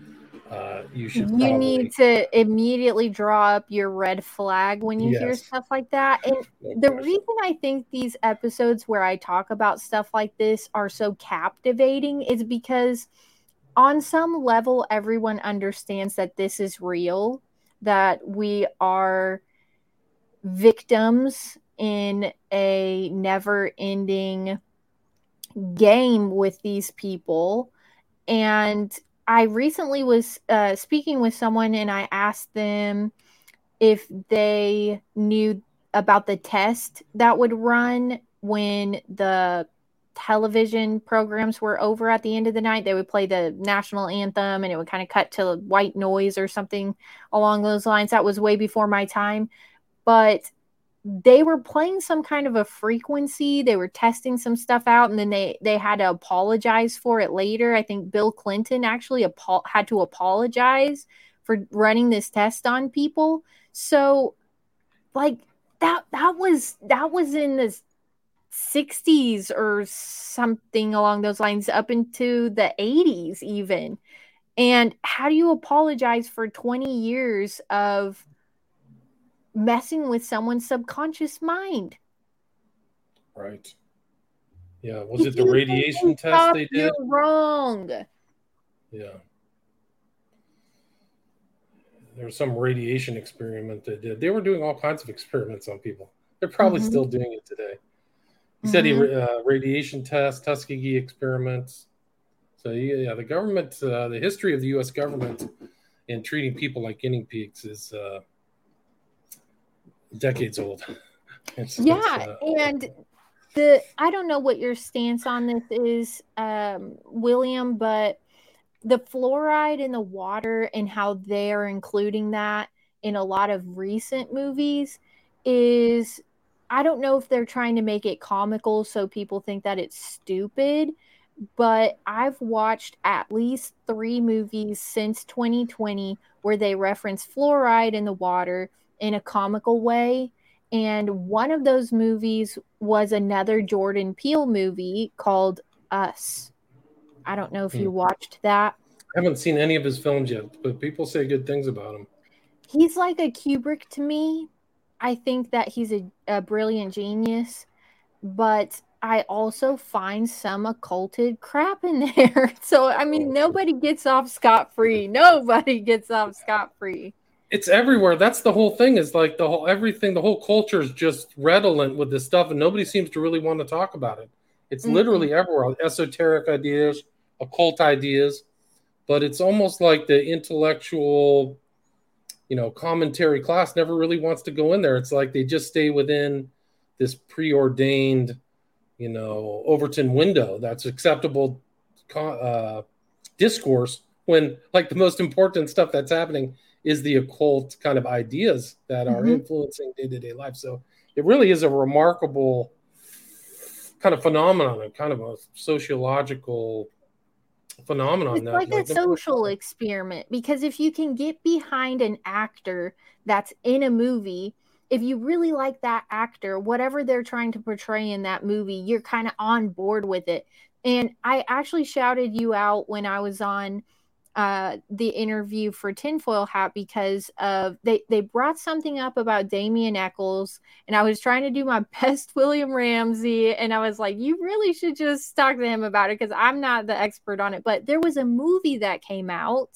uh, you should. You probably... need to immediately draw up your red flag when you yes. hear stuff like that. And the reason I think these episodes where I talk about stuff like this are so captivating is because, on some level, everyone understands that this is real, that we are victims in a never ending game with these people. And I recently was uh, speaking with someone and I asked them if they knew about the test that would run when the television programs were over at the end of the night. They would play the national anthem and it would kind of cut to white noise or something along those lines. That was way before my time. But they were playing some kind of a frequency they were testing some stuff out and then they they had to apologize for it later. I think bill clinton actually apo- had to apologize for running this test on people. So like that that was that was in the 60s or something along those lines up into the 80s even. And how do you apologize for 20 years of messing with someone's subconscious mind. Right. Yeah. Was it the radiation test they did? wrong. Yeah. There was some radiation experiment they did. They were doing all kinds of experiments on people. They're probably mm-hmm. still doing it today. He mm-hmm. said he mm-hmm. uh, radiation test, Tuskegee experiments. So yeah, the government, uh, the history of the U.S. government in treating people like guinea pigs is uh, decades old. *laughs* It's, yeah, it's, uh, and the I don't know what your stance on this is, um, William, but the fluoride in the water and how they're including that in a lot of recent movies is I don't know if they're trying to make it comical so people think that it's stupid, but I've watched at least three movies since 2020 where they reference fluoride in the water in a comical way. And one of those movies was another Jordan Peele movie called Us. I don't know if you hmm. watched that. I haven't seen any of his films yet, but people say good things about him. He's like a Kubrick to me. I think that he's a, a brilliant genius, but I also find some occulted crap in *laughs* there. So, I mean, oh. nobody gets off scot free. Nobody gets off scot free. It's everywhere. That's the whole thing. Is like the whole everything. The whole culture is just redolent with this stuff, and nobody seems to really want to talk about it. It's mm-hmm. literally everywhere. Esoteric ideas, occult ideas, but it's almost like the intellectual, you know, commentary class never really wants to go in there. It's like they just stay within this preordained, you know, Overton window that's acceptable uh, discourse when like the most important stuff that's happening is the occult kind of ideas that are mm-hmm. influencing day-to-day life. So it really is a remarkable kind of phenomenon a kind of a sociological phenomenon it's like, like a social experiment because if you can get behind an actor that's in a movie if you really like that actor whatever they're trying to portray in that movie you're kind of on board with it. And i actually shouted you out when i was on uh, the interview for Tinfoil Hat because of they they brought something up about Damien Echols, and I was trying to do my *laughs* best William Ramsey, and I was like, you really should just talk to him about it because I'm not the expert on it. But there was a movie that came out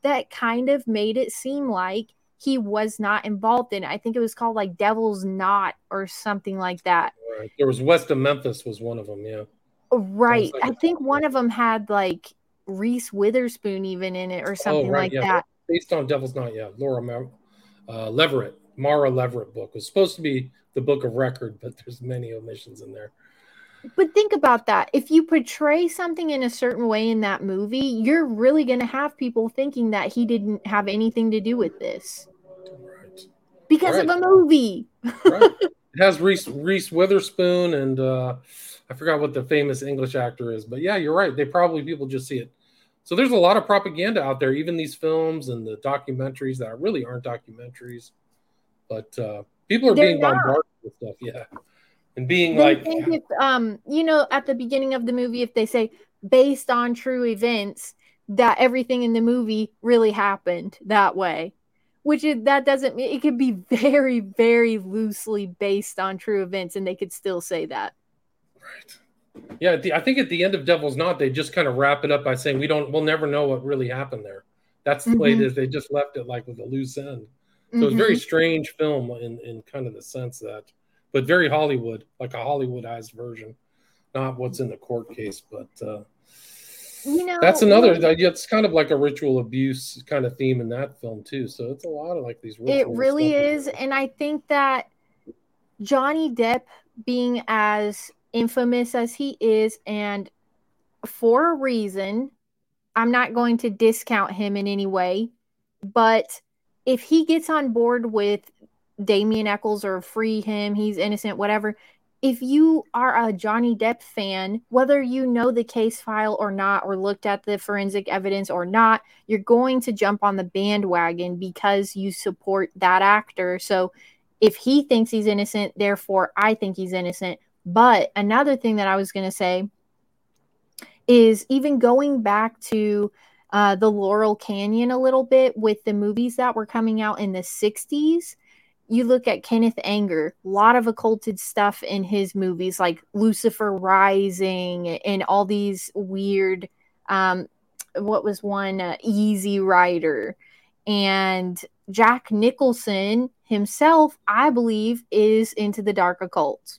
that kind of made it seem like he was not involved in it. I think it was called like Devil's Knot or something like that. Right. There was West of Memphis was one of them, yeah. Right. Like I think one of them had like Reese Witherspoon even in it or oh, something oh, right, like yeah. that. Based on Devil's Knot yeah. Laura uh, Leveritt, Mara Leveritt book was supposed to be the book of record, but there's many omissions in there. But think about that. If you portray something in a certain way in that movie, you're really going to have people thinking that he didn't have anything to do with this. Right. Because right. of a movie. right. *laughs* It has Reese Reese Witherspoon and uh, I forgot what the famous English actor is, but yeah, you're right. They probably people just see it. So there's a lot of propaganda out there, even these films and the documentaries that really aren't documentaries, but uh, people are They're being not. bombarded with stuff. Yeah, and being they like, think if, um, you know, at the beginning of the movie, if they say based on true events, that everything in the movie really happened that way which is, that doesn't mean it could be *laughs* very very loosely based on true events and they could still say that Right. Yeah, the, I think at the end of Devil's Knot, they just kind of wrap it up by saying we don't, we'll never know what really happened there. That's the mm-hmm. way it mm-hmm. They just left it like with a loose end. So mm-hmm. it's very strange film in in kind of the sense that, but very Hollywood, like a Hollywoodized version, not what's in the court case. But uh, you know, that's another. It's kind of like a ritual abuse kind of theme in that film too. So it's a lot of like these. It really is, and I think that Johnny Depp being as infamous as he is, and for a reason, I'm not going to discount him in any way. But if he gets on board with Damien Echols or free him, he's innocent, whatever. If you are a Johnny Depp fan, whether you know the case file or not, or looked at the forensic evidence or not, you're going to jump on the bandwagon because you support that actor. So if he thinks he's innocent, therefore I think he's innocent. But another thing that I was going to say is even going back to uh, the Laurel Canyon a little bit with the movies that were coming out in the 60s. You look at Kenneth Anger, a lot of occulted stuff in his movies, like Lucifer Rising and all these weird, um, what was one, uh, Easy Rider. And Jack Nicholson himself, I believe, is into the dark occult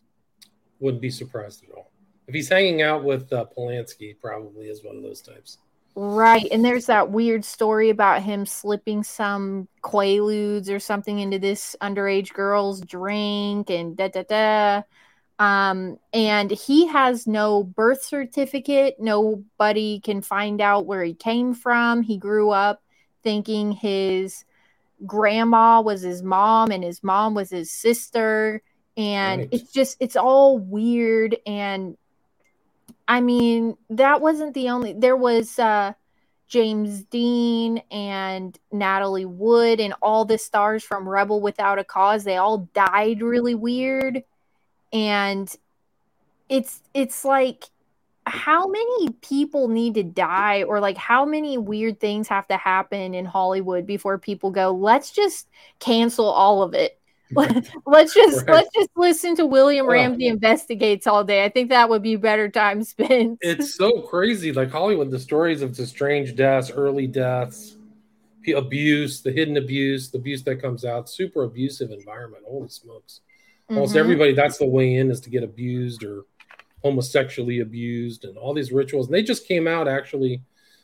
wouldn't be surprised at all. If he's hanging out with uh, Polanski, probably is one of those types. Right. And there's that weird story about him slipping some quaaludes or something into this underage girl's drink and da da da. Um, and he has no birth certificate. Nobody can find out where he came from. He grew up thinking his grandma was his mom and his mom was his sister and right. it's just it's all weird. And i mean that wasn't the only there was uh james dean and natalie wood and all the stars from rebel without a cause. They all died really weird. And it's it's like how many people need to die or like how many weird things have to happen in hollywood before people go let's just cancel all of it *laughs* let's just right. let's just listen to William Ramsey investigates all day. I think that would be better time *laughs* spent. it's so crazy, like Hollywood, the stories of the strange deaths, early deaths, abuse, the hidden abuse, the abuse that comes out, super abusive environment. Holy smokes. Mm-hmm. Almost everybody, that's the way in is to get abused or homosexually abused and all these rituals. And they just came out actually.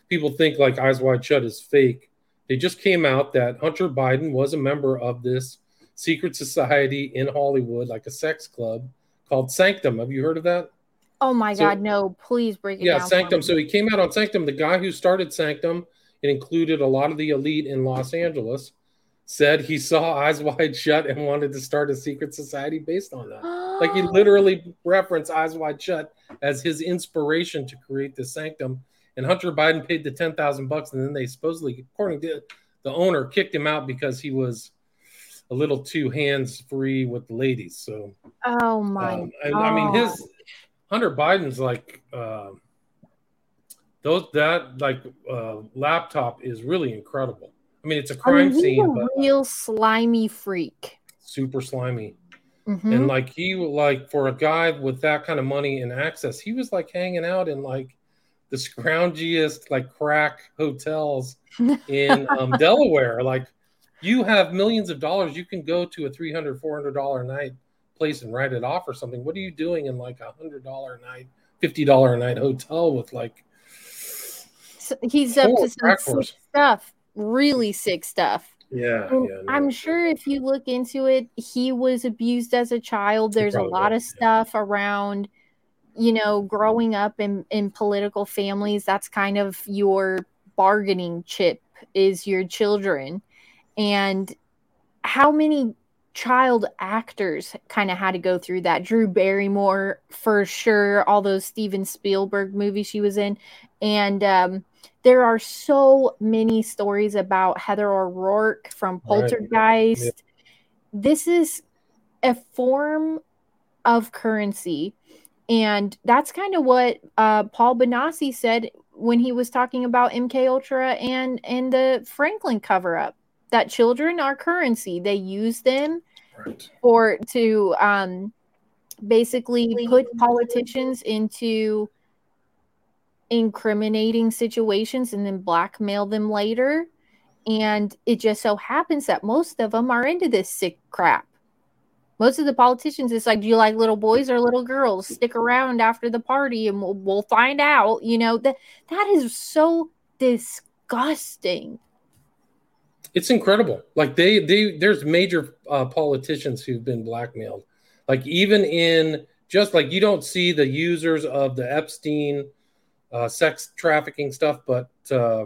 People think like Eyes Wide Shut is fake. They just came out that Hunter Biden was a member of this secret society in Hollywood, like a sex club called Sanctum. Have you heard of that? Oh my So- God, no! Please break it Yeah, down. for Sanctum. So he came out on Sanctum. The guy who started Sanctum, it included a lot of the elite in Los Angeles, said he saw *laughs* Eyes Wide Shut and wanted to start a secret society based on that. Like he *gasps* literally referenced Eyes Wide Shut as his inspiration to create the Sanctum. And Hunter Biden paid the ten thousand bucks, and then they supposedly, according to the owner, kicked him out because he was a little too hands free with the ladies. So Oh my! um, and I mean, his Hunter Biden's like um those that like uh, laptop is really incredible. I mean, it's a crime mean, scene, a but real slimy freak. super slimy. Mhm. And like he like for a guy with that kind of money and access, he was like hanging out in like the scroungiest like crack hotels *laughs* in um, Delaware. Like you have millions of dollars, you can go to a 300 400 dollar night place and write it off or something. What are you doing in like a hundred dollar a night, fifty dollar a night hotel with like So he's up to some sick stuff, really sick stuff. yeah, yeah. no. I'm sure if you look into it, he was abused as a child. He There's a lot of yeah. stuff around, you know, growing up in, in political families. That's kind of your bargaining chip is your children. And how many child actors kind of had to go through that? Drew Barrymore, for sure, all those Steven Spielberg movies she was in. And um, there are so many stories about Heather O'Rourke from Right. Poltergeist. This is a form of currency. And that's kind of what uh, Paul Bonacci said when he was talking about MK Ultra and and the Franklin cover up. That children are currency. They use them Right. for to um basically put politicians into incriminating situations and then blackmail them later. And it just so happens that most of them are into this sick crap. Most of the politicians it's like do you like little boys or little girls? Stick around after the party and we'll, we'll find out you know? That that is so disgusting It's incredible. Like they they there's major uh, politicians who've been blackmailed. Like even in just like you don't see the users of the Epstein uh, sex trafficking stuff, but uh,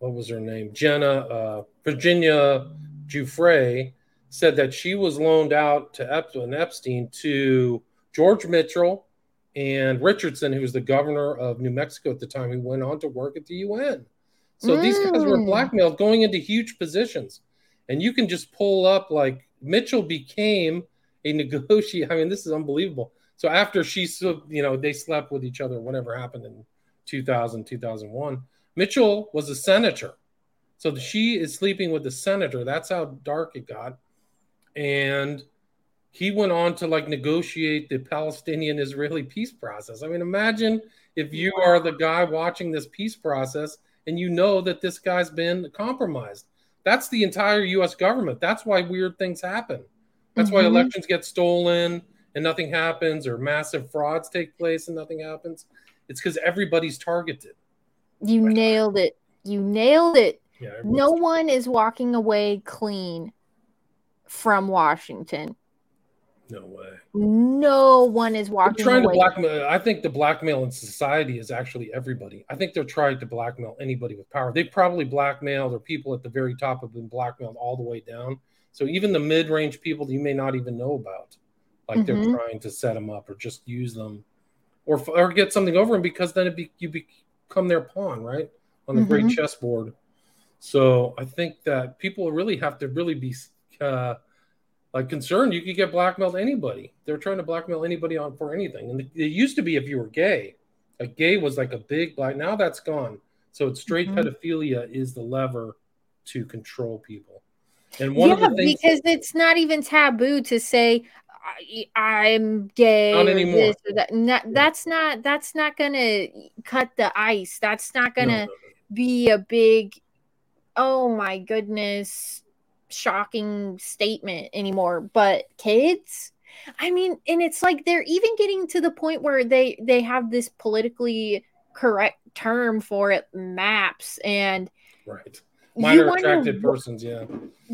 what was her name? Jenna uh, Virginia Giuffre said that she was loaned out to Ep- Epstein to George Mitchell and Richardson, who was the governor of New Mexico at the time, who went on to work at the UN. So these guys were Mm. blackmailed going into huge positions. And you can just pull up like Mitchell became a *laughs* negotiator. I mean, this is unbelievable. So after she, you know, they slept with each other, whatever happened in 2000, 2001, Mitchell was a senator. So she is sleeping with the senator. That's how dark it got. And he went on to like negotiate the Palestinian Israeli peace process. I mean, imagine if you are the guy watching this peace process and you know that this guy's been compromised. That's the entire US government. That's why weird things happen. That's why Mhm. elections get stolen and nothing happens, or massive frauds take place and nothing happens. It's because everybody's targeted. you nailed it you nailed it Yeah. no one is walking away clean from Washington. No way. No one is They're walking trying to blackmail. I think the blackmail in society is actually everybody. I think they're trying to blackmail anybody with power. They probably blackmailed, or people at the very top have been blackmailed all the way down. So even the mid-range people that you may not even know about, like they're Mhm. trying to set them up or just use them, or or get something over them because then it be, you become their pawn, right, on the great Mhm. chessboard. So I think that people really have to really be uh, like concerned. You could get blackmailed anybody. They're trying to blackmail anybody on for anything. And it used to be if you were gay, like gay was like a big black. Now that's gone. So it's straight Mhm. pedophilia is the lever to control people. And one of yeah, the things because it's not even taboo to say I, I'm gay. Not or anymore. that. Not- that's not. That's not gonna cut the ice. That's not gonna no, be a big oh my goodness, shocking statement anymore. But kids, I mean, and it's like they're even getting to the point where they they have this politically correct term for it, maps, and right. minor attracted persons yeah.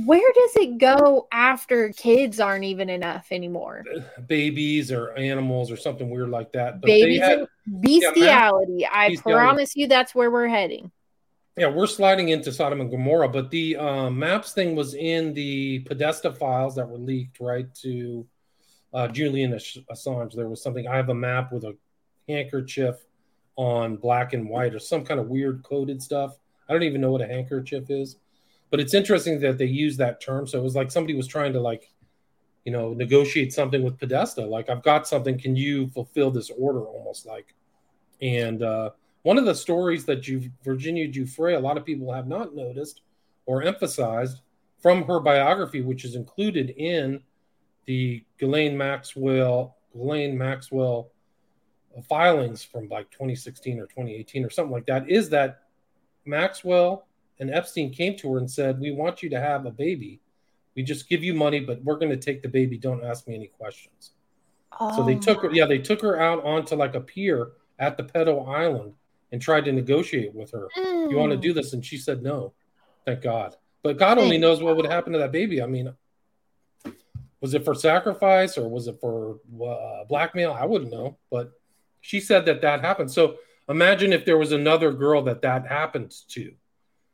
where does it go after kids aren't even enough anymore? Uh, babies or animals or something weird like that but babies had, bestiality yeah, i bestiality. promise you that's where we're heading yeah we're sliding into sodom and gomorrah but the um, maps thing was in the podesta files that were leaked right to uh, julian assange there was something i have a map with a handkerchief on black and white or some kind of weird coded stuff I don't even know what a handkerchief is, but it's interesting that they use that term. So it was like somebody was trying to like, you know, negotiate something with Podesta. Like, I've got something. Can you fulfill this order? Almost like, and uh, one of the stories that Virginia Giuffre, a lot of people have not noticed or emphasized from her biography, which is included in the Ghislaine Maxwell Ghislaine Maxwell uh, filings from like 2016 or 2018 or something like that, is that Maxwell and Epstein came to her and said, We want you to have a baby. We just give you money, but we're going to take the baby. Don't ask me any questions. Oh. So they oh took her, yeah, they took her out onto like a pier at the pedo island and tried to negotiate with her. Mm. You want to do this? And she said no. Thank God. But God only knows what would happen to that baby. I mean, was it for sacrifice or was it for uh, blackmail? I wouldn't know. But she said that that happened. So Imagine if there was another girl that that happened to.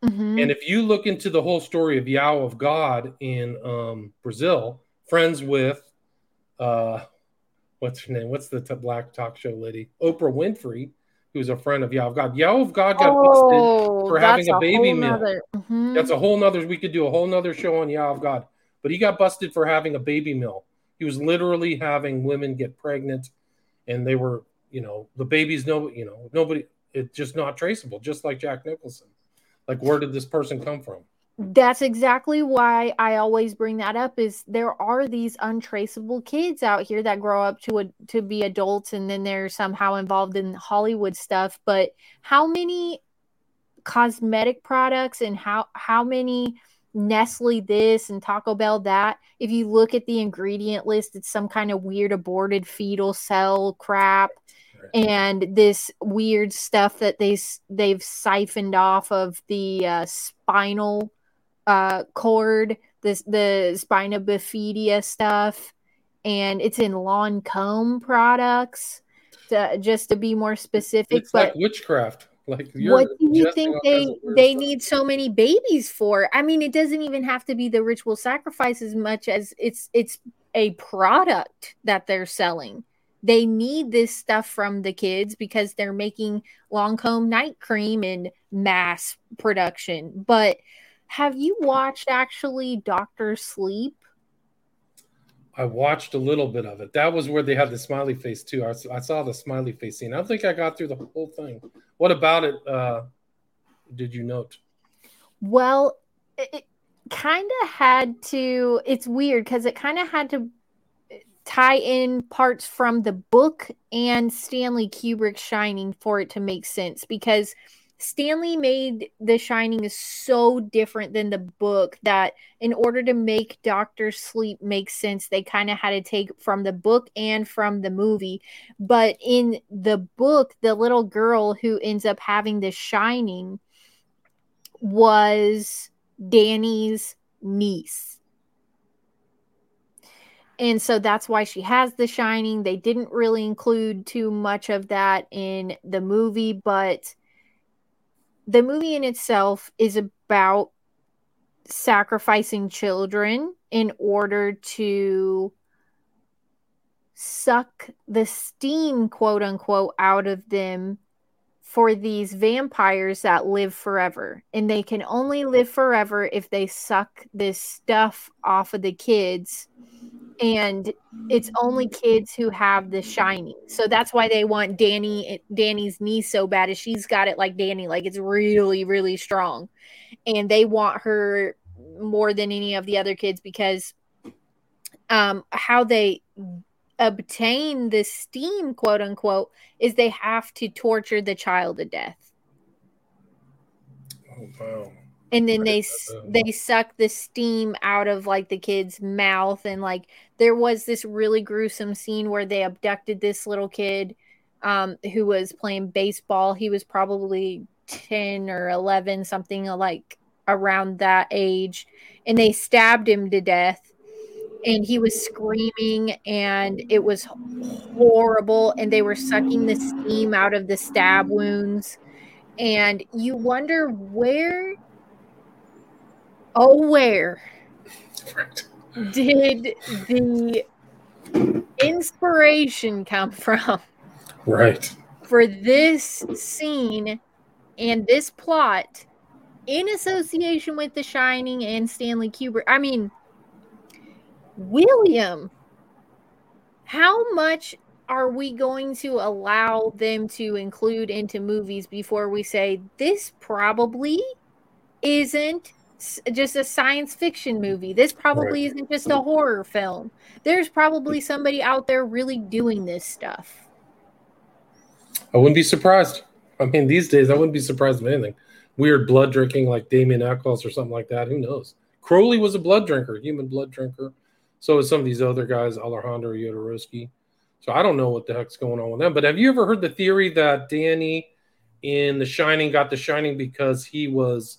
Mm-hmm. And if you look into the whole story of João of God in um, Brazil, friends with, uh, what's her name? What's the t- black talk show lady? Oprah Winfrey, who's a friend of of God. Of God got oh, busted for having a, a baby mill. Mm-hmm. That's a whole nother. We could do a whole nother show on of God, but he got busted for having a baby mill. He was literally having women get pregnant, and they were you know the baby's no you know nobody it's just not traceable just like jack nicholson like where did this person come from that's exactly why i always bring that up is there are these untraceable kids out here that grow up to a, to be adults and then they're somehow involved in hollywood stuff but how many cosmetic products and how how many Nestle this and Taco Bell that. If you look at the ingredient list, it's some kind of weird aborted fetal cell crap and this weird stuff that they they've siphoned off of the uh, spinal uh, cord, this the spina bifida stuff, and it's in Lancome products. To, just to be more specific, it's but like witchcraft. Like what do you think they they need so many babies for? I mean, it doesn't even have to be the ritual sacrifice as much as it's it's a product that they're selling they need this stuff from the kids because they're making Lancome night cream in mass production. But have you watched actually Doctor Sleep? I watched a little bit of it. That was where they had the smiley face too. I, I saw the smiley face scene. I don't think I got through the whole thing. What about it? Uh, did you note? Well, it kind of had to. It's weird because it kind of had to tie in parts from the book and Stanley Kubrick's Shining for it to make sense because Stanley made The Shining is so different than the book that in order to make Doctor Sleep make sense, they kind of had to take from the book and from the movie. But in the book, the little girl who ends up having The Shining was Danny's niece and so that's why she has the shining they didn't really include too much of that in the movie but the movie in itself is about sacrificing children in order to suck the steam quote unquote out of them for these vampires that live forever. And they can only live forever if they suck this stuff off of the kids and it's only kids who have the shining so that's why they want danny danny's knee so bad as she's got it like danny like it's really really strong. And they want her more than any of the other kids because um how they obtain the steam quote unquote is they have to torture the child to death. Oh wow and then they they suck the steam out of like the kid's mouth and like there was this really gruesome scene where they abducted this little kid um, who was playing baseball. He was probably 10 or 11 something like around that age. And they stabbed him to death. And he was screaming and it was horrible. And they were sucking the steam out of the stab wounds. And you wonder where oh where right. did the inspiration come *laughs* from right. for this scene and this plot in association with the shining and stanley kubrick? I mean william how much are we going to allow them to include into movies before we say this probably isn't just a science fiction movie. This probably right. isn't just a horror film. There's probably somebody out there really doing this stuff. I wouldn't be surprised. I mean, these days, I wouldn't be surprised with anything. Weird blood drinking like Damien Echols or something like that. Who knows? Crowley was a blood drinker, human blood drinker. So is some of these other guys, Alejandro Jodorowsky. So I don't know what the heck's going on with them. But have you ever heard the theory that Danny in The Shining got The Shining because he was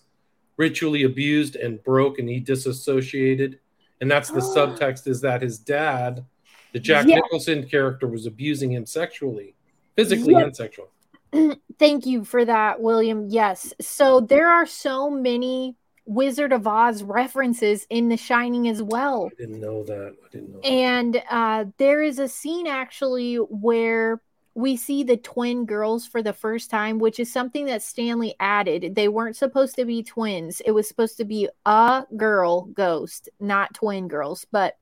ritually abused and broke and he disassociated? And that's the oh. subtext is that his dad, the Jack yeah. Nicholson character, was abusing him sexually, physically yeah. and sexually. *clears throat* Thank you for that, William. Yes. So there are so many Wizard of Oz references in The Shining as well. I didn't know that. I didn't know. And uh, there is a scene actually where we see the twin girls for the first time, which is something that Stanley added. They weren't supposed to be twins. It was supposed to be a girl ghost, not twin girls. But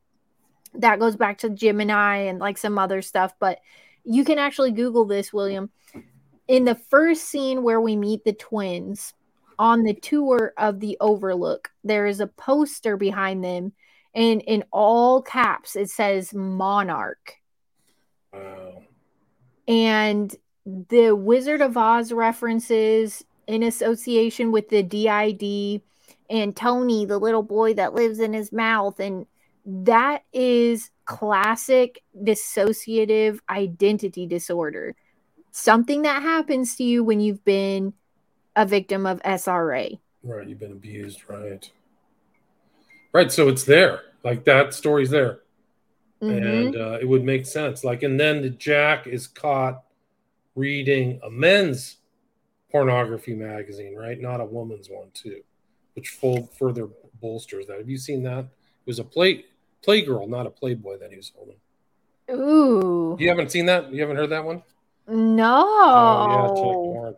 that goes back to Gemini and like some other stuff. But you can actually Google this, William. In the first scene where we meet the twins, on the tour of the Overlook, there is a poster behind them, and in all caps, it says Monarch. Wow. And the Wizard of Oz references in association with the DID and Tony, the little boy that lives in his mouth. And that is classic dissociative identity disorder. Something that happens to you when you've been a victim of SRA. Right, you've been abused, right? Right, so it's there. Like that story's there. Mm-hmm. And uh, it would make sense. Like, and then the Jack is caught reading a men's pornography magazine, right? Not a woman's one, too, which full further bolsters that. Have you seen that? It was a play playgirl, not a playboy that he was holding. Ooh. You haven't seen that? You haven't heard that one? No. Oh, yeah,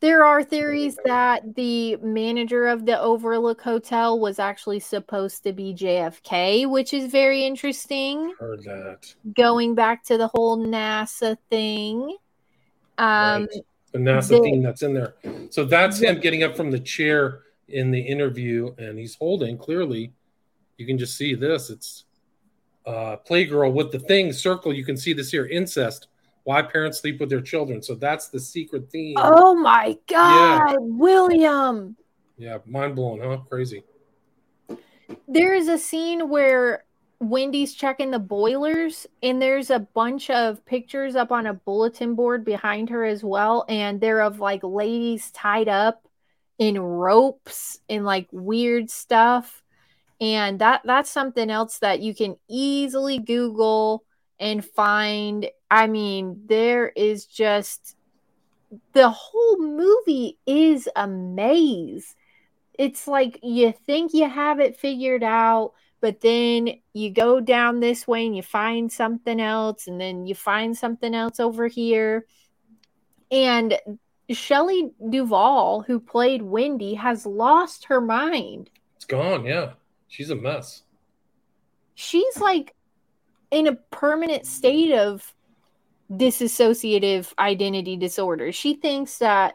there are theories that the manager of the Overlook Hotel was actually supposed to be JFK, which is very interesting. Heard that. Going back to the whole NASA thing. Um, right. The NASA the, theme that's in there. So that's him getting up from the chair in the interview, and he's holding clearly. You can just see this. It's uh, Playgirl with the thing circle. You can see this here incest why parents sleep with their children. So that's the secret theme. Oh my God, yeah. William. Yeah, mind blowing, huh? Crazy. There is a scene where Wendy's checking the boilers, and there's a bunch of pictures up on a bulletin board behind her as well. And they're of like ladies tied up in ropes and like weird stuff. And that that's something else that you can easily Google and find I mean, there is just the whole movie is a maze. It's like you think you have it figured out, but then you go down this way and you find something else, and then you find something else over here. And Shelley Duvall, who played Wendy, has lost her mind. It's gone, yeah. She's a mess. She's like in a permanent state of dissociative identity disorder. She thinks that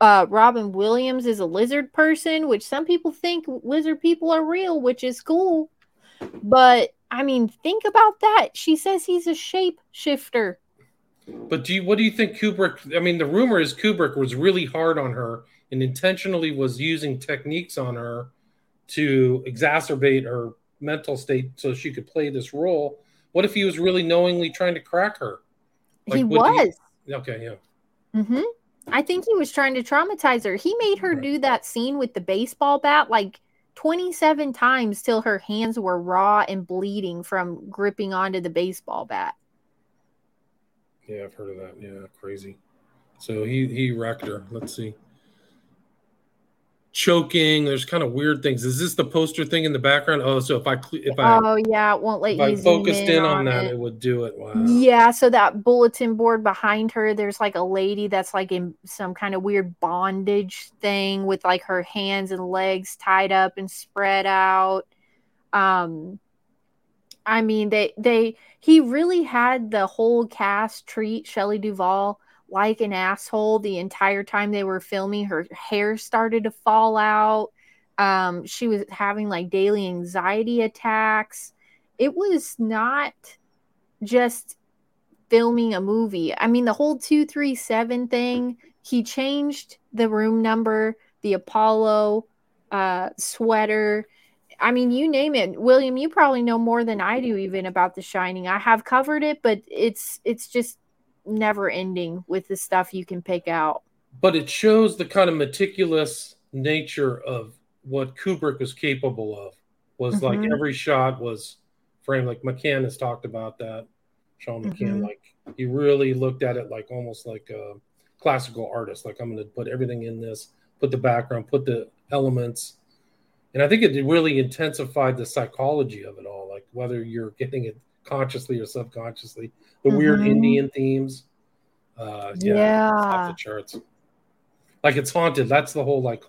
uh, Robin Williams is a lizard person, which some people think lizard people are real, which is cool. But I mean, think about that. She says he's a shape shifter. But do you what do you think Kubrick? I mean, the rumor is Kubrick was really hard on her and intentionally was using techniques on her to exacerbate her mental state so she could play this role. What if he was really knowingly trying to crack her? Like, he was. He, okay, yeah. Mm-hmm. I think he was trying to traumatize her. He made her right. do that scene with the baseball bat like 27 times till her hands were raw and bleeding from gripping onto the baseball bat. Yeah, I've heard of that. Yeah, crazy. So he he wrecked her. Let's see choking. There's kind of weird things. Is this the poster thing in the background? Oh, so if I if I oh yeah, it won't let you. I focused in, in on, on that, it. it. would do it. Wow. Yeah, so that bulletin board behind her, there's like a lady that's like in some kind of weird bondage thing with like her hands and legs tied up and spread out. Um, I mean, they they he really had the whole cast treat Shelley Duvall like an asshole the entire time they were filming. Her hair started to fall out. Um, she was having like daily anxiety attacks. It was not just filming a movie. I mean, the whole 237 thing, he changed the room number, the Apollo uh, sweater. I mean, you name it. William, you probably know more than I do even about The Shining. I have covered it, but it's it's just never ending with the stuff you can pick out. But it shows the kind of meticulous nature of what Kubrick was capable of. Was mm-hmm. like every shot was framed. Like McCann has talked about that. Sean McCann, mm-hmm. like he really looked at it like almost like a classical artist. Like I'm going to put everything in this, put the background, put the elements, and I think it really intensified the psychology of it all. Like whether you're getting it consciously or subconsciously, the mm-hmm. weird Indian themes. Uh, yeah, yeah. off the charts. Like it's haunted. That's the whole like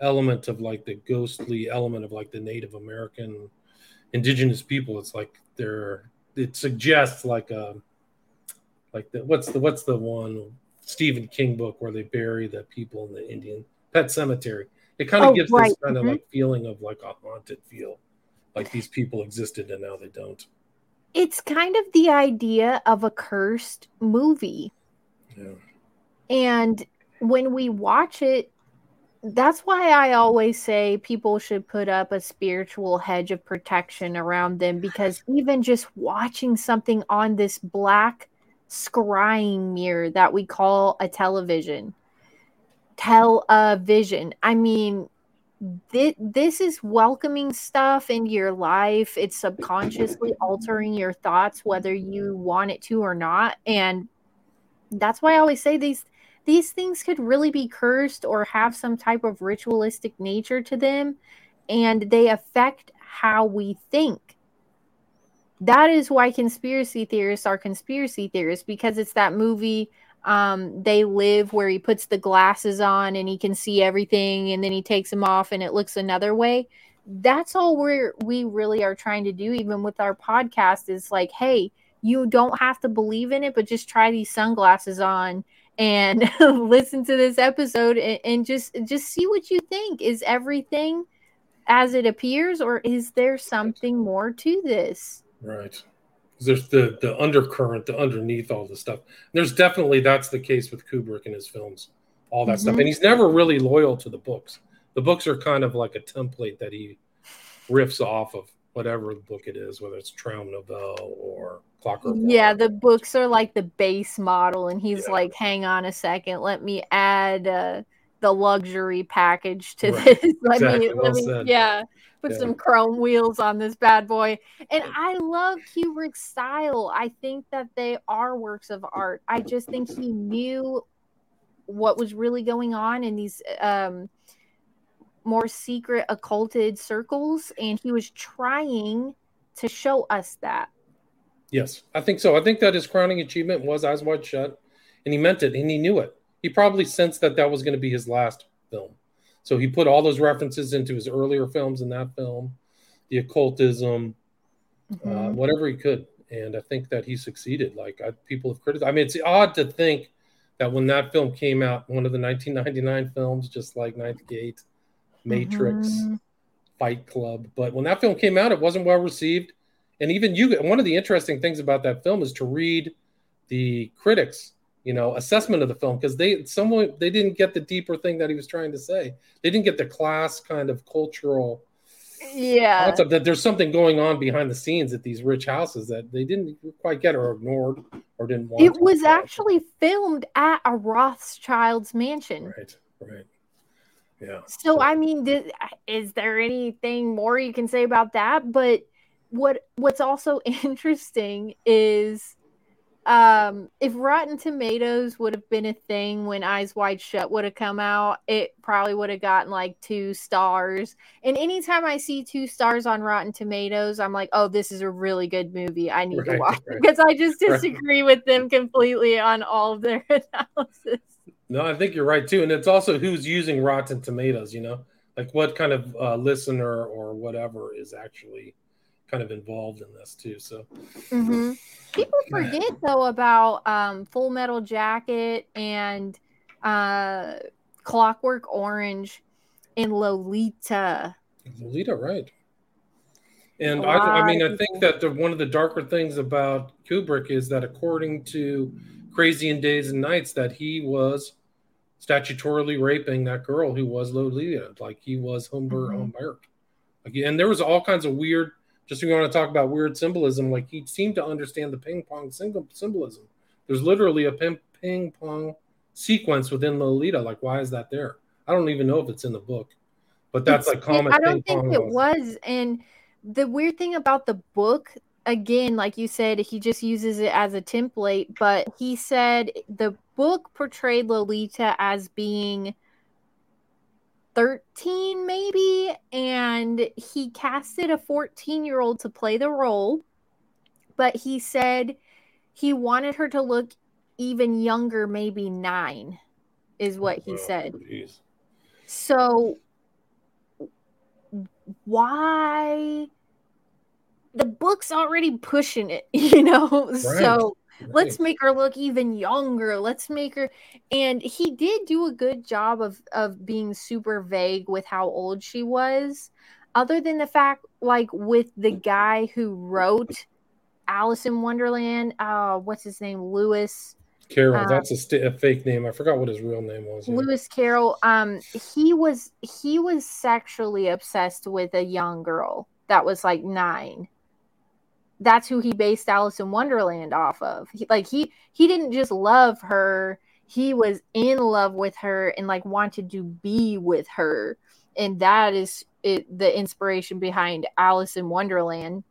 element of like the ghostly element of like the Native American indigenous people. It's like they're it suggests like a um, like the what's the what's the one Stephen King book where they bury the people in the Indian Pet Cemetery. It kind of oh, gives right. this kind mm-hmm. of like feeling of like a haunted feel, like these people existed and now they don't it's kind of the idea of a cursed movie. Yeah. And when we watch it, that's why I always say people should put up a spiritual hedge of protection around them because even just watching something on this black scrying mirror that we call a television, tell a vision. I mean, th- this is welcoming stuff into your life. It's subconsciously altering your thoughts, whether you want it to or not. And that's why I always say these these things could really be cursed or have some type of ritualistic nature to them, and they affect how we think. That is why conspiracy theorists are conspiracy theorists because it's that movie um, they live where he puts the glasses on and he can see everything and then he takes them off and it looks another way. That's all we're we really are trying to do even with our podcast is like hey you don't have to believe in it but just try these sunglasses on and *laughs* listen to this episode and, and just just see what you think. Is everything as it appears or is there something more to this? Right there's the the undercurrent, the underneath all the stuff. There's definitely that's the case with Kubrick and his films, all that mm-hmm. stuff. And he's never really loyal to the books. The books are kind of like a template that he riffs off of whatever book it is, whether it's Traumnovelle or Clockwork. Yeah, the books are like the base model, and he's yeah. like, "Hang on a second, let me add uh, the luxury package to right. this. *laughs* let exactly. me, well let me, yeah." put yeah. some chrome wheels on this bad boy. And I love Kubrick's style. I think that they are works of art. I just think he knew what was really going on in these um, more secret occulted circles and he was trying to show us that. Yes, I think so. I think that his crowning achievement was Eyes Wide Shut, and he meant it, and he knew it. He probably sensed that that was going to be his last film. So he put all those references into his earlier films in that film, the occultism, uh, mm-hmm. uh, whatever he could. And I think that he succeeded. Like I, people have criticized. I mean, it's odd to think that when that film came out, one of the 1999 films, just like Ninth Gate, Matrix, mm-hmm. Fight Club, but when that film came out, it wasn't well received. And even you, one of the interesting things about that film is to read the critics you know assessment of the film because they someone they didn't get the deeper thing that he was trying to say. They didn't get the class kind of cultural yeah. concept that there's something going on behind the scenes at these rich houses that they didn't quite get or ignored or didn't want it was actually filmed at a rothschild's mansion. Right right. Yeah. So, so i mean th- is there anything more you can say about that? But what what's also *laughs* interesting is um if rotten tomatoes would have been a thing when eyes wide shut would have come out it probably would have gotten like two stars and anytime i see two stars on rotten tomatoes i'm like oh this is a really good movie i need right, to watch right. because i just disagree right. with them completely on all of their *laughs* analysis no i think you're right too and it's also who's using rotten tomatoes you know like what kind of uh, listener or whatever is actually kind of involved in this too. So mm-hmm. people forget though about um, Full Metal Jacket and uh, Clockwork Orange and Lolita. Lolita, right? And I, I, mean, I think that the, one of the darker things about Kubrick is that, according to Crazy in Days and Nights, that he was statutorily raping that girl who was Lolita, like he was Humbert mm-hmm. Humbert. Like, and there was all kinds of weird just you want to talk about weird symbolism, like he seemed to understand the ping pong symbol symbolism. There's literally a ping, ping pong sequence within Lolita. Like, why is that there? I don't even know if it's in the book, but that's it's, like common. I don't think it was. And the weird thing about the book, again, like you said, he just uses it as a template. But he said the book portrayed Lolita as being 13 maybe and he casted a 14 year old to play the role but he said he wanted her to look even younger maybe nine is what he oh, said geez. so why the book's already pushing it *laughs* you know right. so Let's make her look even younger. Let's make her and he did do a good job of of being super vague with how old she was. Other than the fact like with the guy who wrote Alice in Wonderland, uh what's his name? Lewis Carroll. Um, that's a, st- a, fake name. I forgot what his real name was. Yeah. Lewis Carroll. Um, he was he was sexually obsessed with a young girl that was like nine that's who he based Alice in Wonderland off of. He, like he he didn't just love her, he was in love with her and like wanted to be with her. And that is it, the inspiration behind Alice in Wonderland.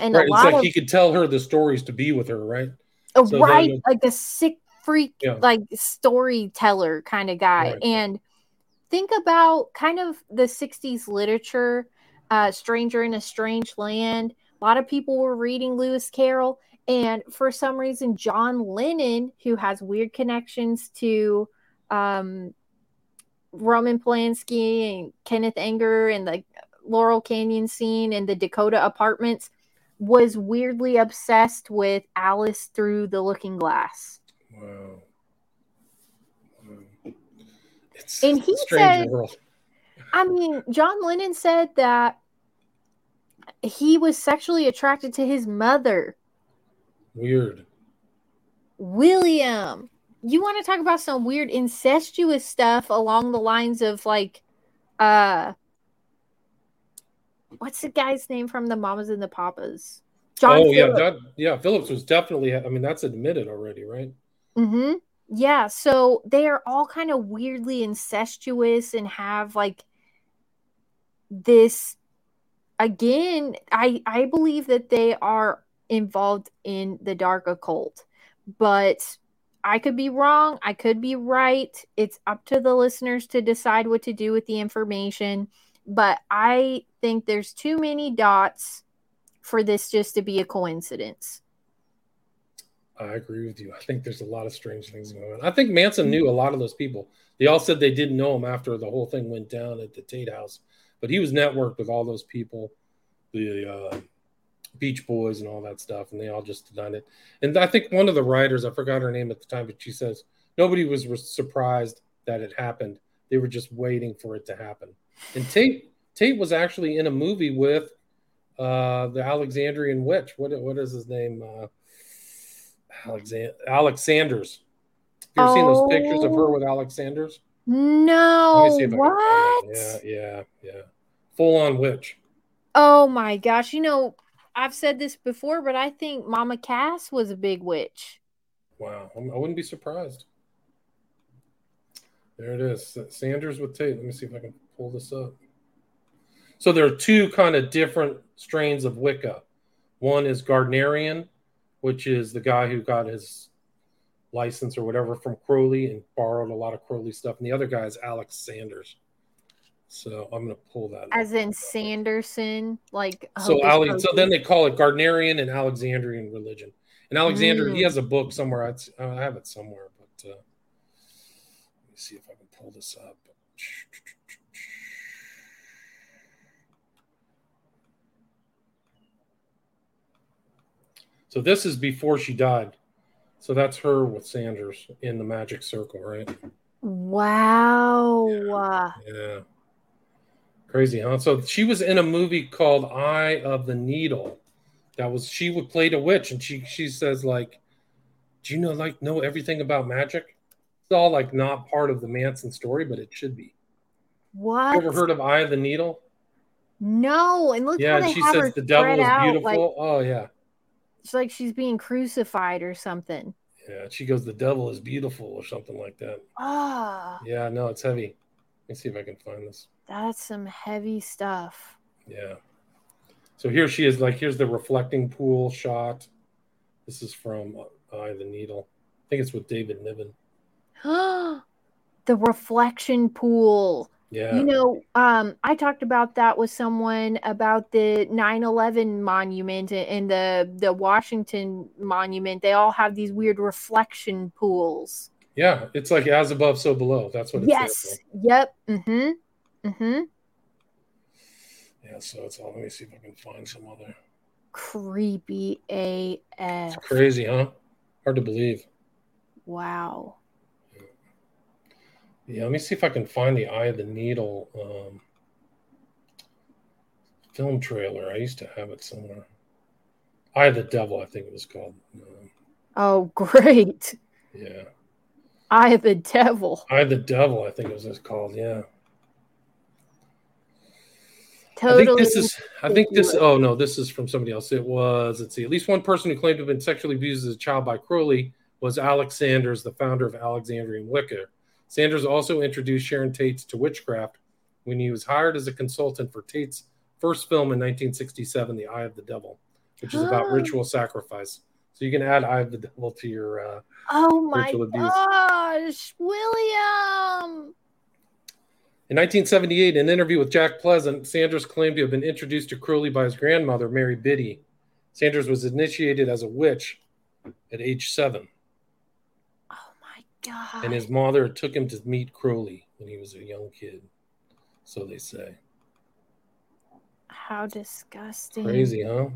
And right, it's like of, he could tell her the stories to be with her, right? Oh, so right, like a sick freak, yeah. like storyteller kind of guy. Right. And think about kind of the 60s literature, uh, Stranger in a Strange Land a lot of people were reading Lewis Carroll, and for some reason, John Lennon, who has weird connections to um, Roman Polanski and Kenneth Anger and the Laurel Canyon scene and the Dakota apartments, was weirdly obsessed with Alice through the Looking Glass. Wow. It's and he said, world. I mean, John Lennon said that he was sexually attracted to his mother. Weird. William, you want to talk about some weird incestuous stuff along the lines of like uh what's the guy's name from the Mamas and the Papas? John Oh Phillips. yeah, that, yeah, Phillips was definitely I mean that's admitted already, right? Mhm. Yeah, so they are all kind of weirdly incestuous and have like this again, I I believe that they are involved in the dark occult, but I could be wrong. I could be right. It's up to the listeners to decide what to do with the information. But I think there's too many dots for this just to be a coincidence. I agree with you. I think there's a lot of strange things going on. I think Manson knew a lot of those people. They all said they didn't know him after the whole thing went down at the Tate House but he was networked with all those people, the uh, Beach Boys and all that stuff, and they all just done it. And I think one of the writers, I forgot her name at the time, but she says nobody was surprised that it happened. They were just waiting for it to happen. And Tate Tate was actually in a movie with uh, the Alexandrian witch. What what is his name? Uh, Alexander Alex Sanders. You ever seen those pictures of her Oh. with Alex Sanders? No, Let me see if I can what? Yeah, yeah, yeah. Full on witch. Oh my gosh. You know, I've said this before, but I think Mama Cass was a big witch. Wow, I'm- wouldn't be surprised. There it is. Sanders with Tate. Let me see if I can pull this up. So there are two kind of different strains of Wicca. One is Gardnerian, which is the guy who got his license or whatever from Crowley and borrowed a lot of Crowley stuff. And the other guy is Alex Sanders. So I'm going to pull that. As in Sanderson, like So, Ale- so then they call it Gardnerian and Alexandrian religion. And Alexander, he Mm. has a book somewhere. It's, I have it somewhere, but uh, let me see if I can pull this up. So this is before she died. So that's her with Sanders in the magic circle, right? Wow. Yeah. Crazy, huh? So she was in a movie called Eye of the Needle. That was she would play a witch, and she she says like, "Do you know like know everything about magic?" It's all like not part of the Manson story, but it should be. What? You ever heard of Eye of the Needle? No, and look yeah, and she says the devil is out, beautiful. Like, oh yeah, it's like she's being crucified or something. yeah. She goes, "The devil is beautiful" or something like that. Ah, Yeah, no, it's heavy. Let me see if I can find this. that's some heavy stuff. Yeah. So here she is. Like, here's the reflecting pool shot. This is from Eye of the Needle. I think it's with David Niven. *gasps* the reflection pool. Yeah. You know, um, I talked about that with someone about the 9/11 monument and the the Washington monument. They all have these weird reflection pools. Yeah. It's like as above, so below. That's what it's Yes. Yep. Mm-hmm. Mm-hmm. Yeah. So it's all. Let me see if I can find some other. Creepy AF. It's crazy, huh? Hard to believe. Wow. Yeah. Let me see if I can find the Eye of the Needle um, film trailer. I used to have it somewhere. Eye of the Devil, I think it was called. Um, Oh, *laughs* great. yeah. Eye of the devil. Eye of the Devil, I think it was just called. Yeah. Totally. I think this is. I think this. Oh no, this is from somebody else. It was. Let's see. At least one person who claimed to have been sexually abused as a child by Crowley was Alex Sanders, the founder of Alexandrian Wicca. Sanders also introduced Sharon Tate to witchcraft when he was hired as a consultant for Tate's first film in 1967, The Eye of the Devil, which is about Ah. ritual sacrifice. So you can add "I have the Devil to your. Uh, Oh my gosh, William. In 1978, in an interview with Jack Pleasant, Sanders claimed to have been introduced to Crowley by his grandmother, Mary Bibby. Sanders was initiated as a witch at age seven, Oh my god. and his mother took him to meet Crowley when he was a young kid. So they say. How disgusting. Crazy, huh?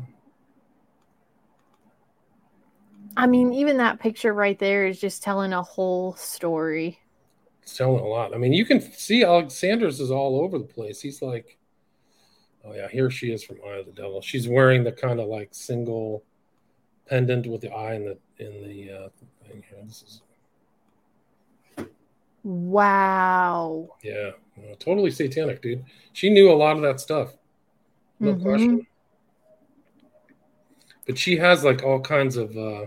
I mean, even that picture right there is just telling a whole story. It's telling a lot. I mean, you can see Alex Sanders is all over the place. He's like, oh yeah, here she is from Eye of the Devil. She's wearing the kind of like single pendant with the eye in the in the uh, thing here. This is Wow. Yeah, totally satanic, dude. She knew a lot of that stuff, no Mhm. question. But she has like all kinds of uh,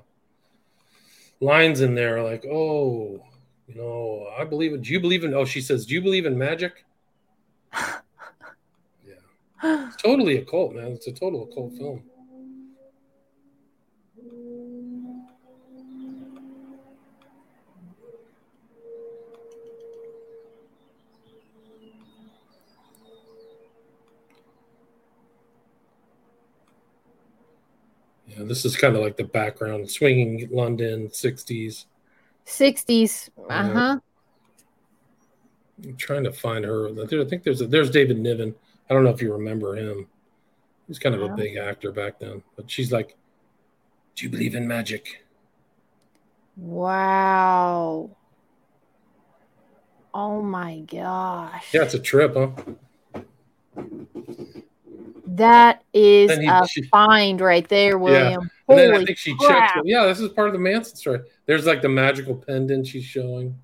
lines in there, like, "Oh, you know, I believe in. Do you believe in? Oh, she says, do you believe in magic? *laughs* Yeah, it's totally a cult, man. It's a total occult film. Yeah, this is kind of like the background, swinging London, '60s. 60s. Uh huh. I'm trying to find her. I think there's a, there's David Niven. I don't know if you remember him. He's kind of a big actor back then. But she's like, "Do you believe in magic?" Wow. Oh my gosh. Yeah, it's a trip, huh? That is he- a she- find right there, William. And then I think she crap. checks. Yeah, this is part of the Manson story. There's like the magical pendant she's showing.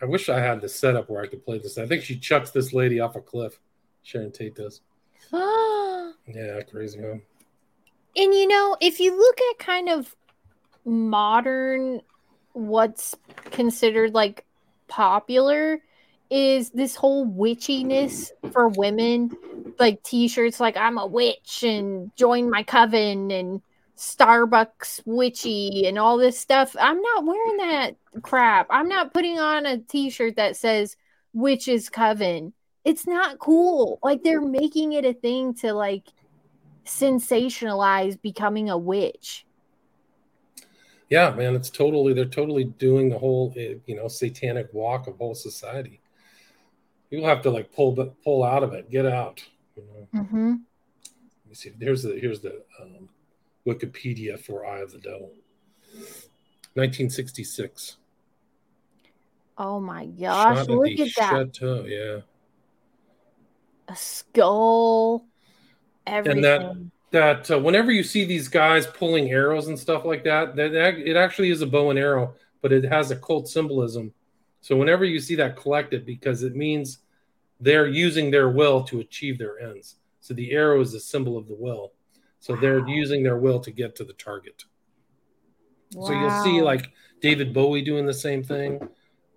I wish I had the setup where I could play this. I think she chucks this lady off a cliff. Sharon Tate does. *gasps* Yeah, crazy, huh? And you know, if you look at kind of modern, what's considered like popular, is this whole witchiness for women, like t-shirts like I'm a witch and join my coven and Starbucks witchy and all this stuff. I'm not wearing that crap. I'm not putting on a t-shirt that says witches coven. It's not cool. Like they're making it a thing to like sensationalize becoming a witch. Yeah, man, it's totally they're totally doing the whole eh, you know satanic walk of whole society. You'll have to like pull pull out of it, get out. You know? Mm-hmm. Let me see. Here's the here's the um, Wikipedia for Eye of the Devil. 1966. Oh my Shot gosh, at look the at that. Chateau, yeah. A skull, everything. And that- That uh, whenever you see these guys pulling arrows and stuff like that that- it actually is a bow and arrow, but it has a cult symbolism. So whenever you see that, collect it because it means they're using their will to achieve their ends. So the arrow is a symbol of the will. So they're using their will to get to the target. So you'll see like David Bowie doing the same thing.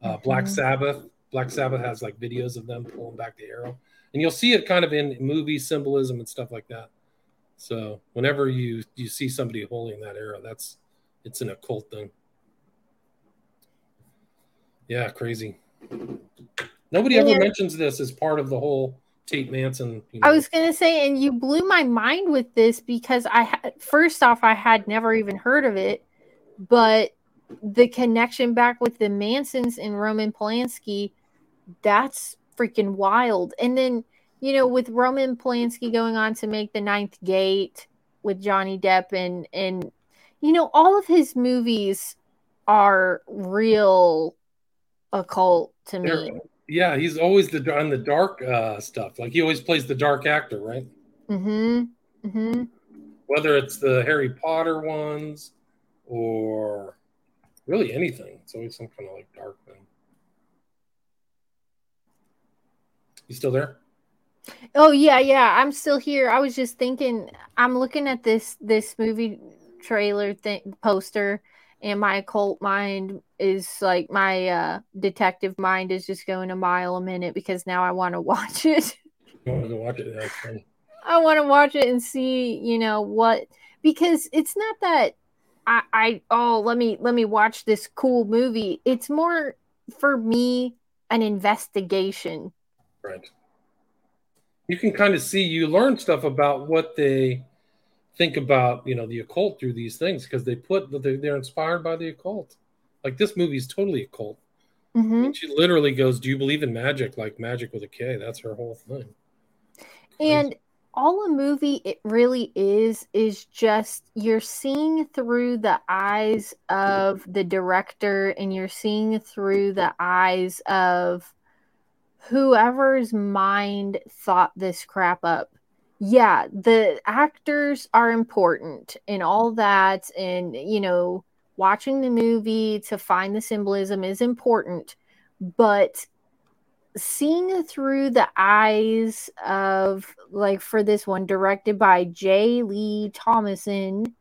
Uh, Black Mhm. Sabbath. Black Sabbath has like videos of them pulling back the arrow, and you'll see it kind of in movie symbolism and stuff like that. So whenever you you see somebody holding that arrow, that's it's an occult thing. Yeah, crazy. Nobody ever Yeah. mentions this as part of the whole Tate Manson. You know, I was gonna say, and you blew my mind with this because I ha- first off I had never even heard of it, but the connection back with the Mansons and Roman Polanski, that's freaking wild. And then you know with Roman Polanski going on to make the Ninth Gate with Johnny Depp and and you know all of his movies are real occult to me. They're- yeah, he's always the on the dark uh, stuff. Like he always plays the dark actor, right? Mm-hmm. Mm-hmm. whether it's the Harry Potter ones or really anything. It's always some kind of like dark thing. You still there? Oh yeah, yeah. I'm still here. I was just thinking. I'm looking at this this movie trailer thing poster, and my occult mind is like my uh detective mind is just going a mile a minute because now I want *laughs* to watch it. You want to watch it? I want to watch it and see, you know, what because it's not that I I oh let me let me watch this cool movie. It's more for me an investigation. Right. You can kind of see you learn stuff about what they think about, you know, the occult through these things because they put they're, they're inspired by the occult. Like this movie is totally occult. Mm-hmm. She literally goes, "Do you believe in magic?" Like magic with a K. That's her whole thing. Crazy. And all a movie it really is is just you're seeing through the eyes of the director and you're seeing through the eyes of whoever's mind thought this crap up. Yeah, the actors are important and all that and you know watching the movie to find the symbolism is important, but seeing through the eyes of like for this one directed by J. Lee Thompson,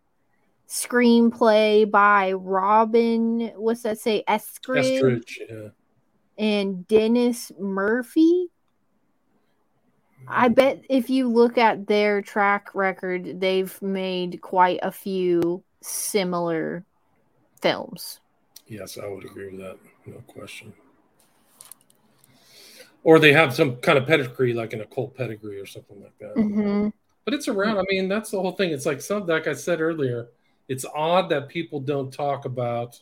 screenplay by Robin, what's that say, Eskridge, Estridge, yeah. and Dennis Murphy. I bet if you look at their track record, they've made quite a few similar films. Yes, I would agree with that. No question. Or they have some kind of pedigree, like an occult pedigree or something like that. Mm-hmm. But it's around. I mean, that's the whole thing. It's like some, like I said earlier, it's odd that people don't talk about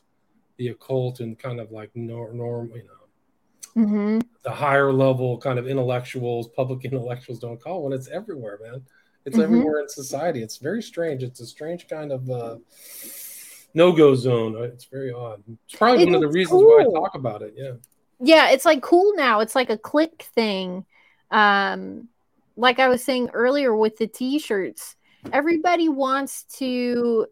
the occult and kind of like nor- norm, you know, Mm-hmm. the higher level kind of intellectuals, public *laughs* intellectuals don't call when it's everywhere, man. It's Mhm. everywhere in society. It's very strange. It's a strange kind of uh, no-go zone. It's very odd. It's probably It one of the reasons why I talk about it. Yeah. yeah it's like cool now it's like a click thing um like I was saying earlier with the t-shirts, everybody wants to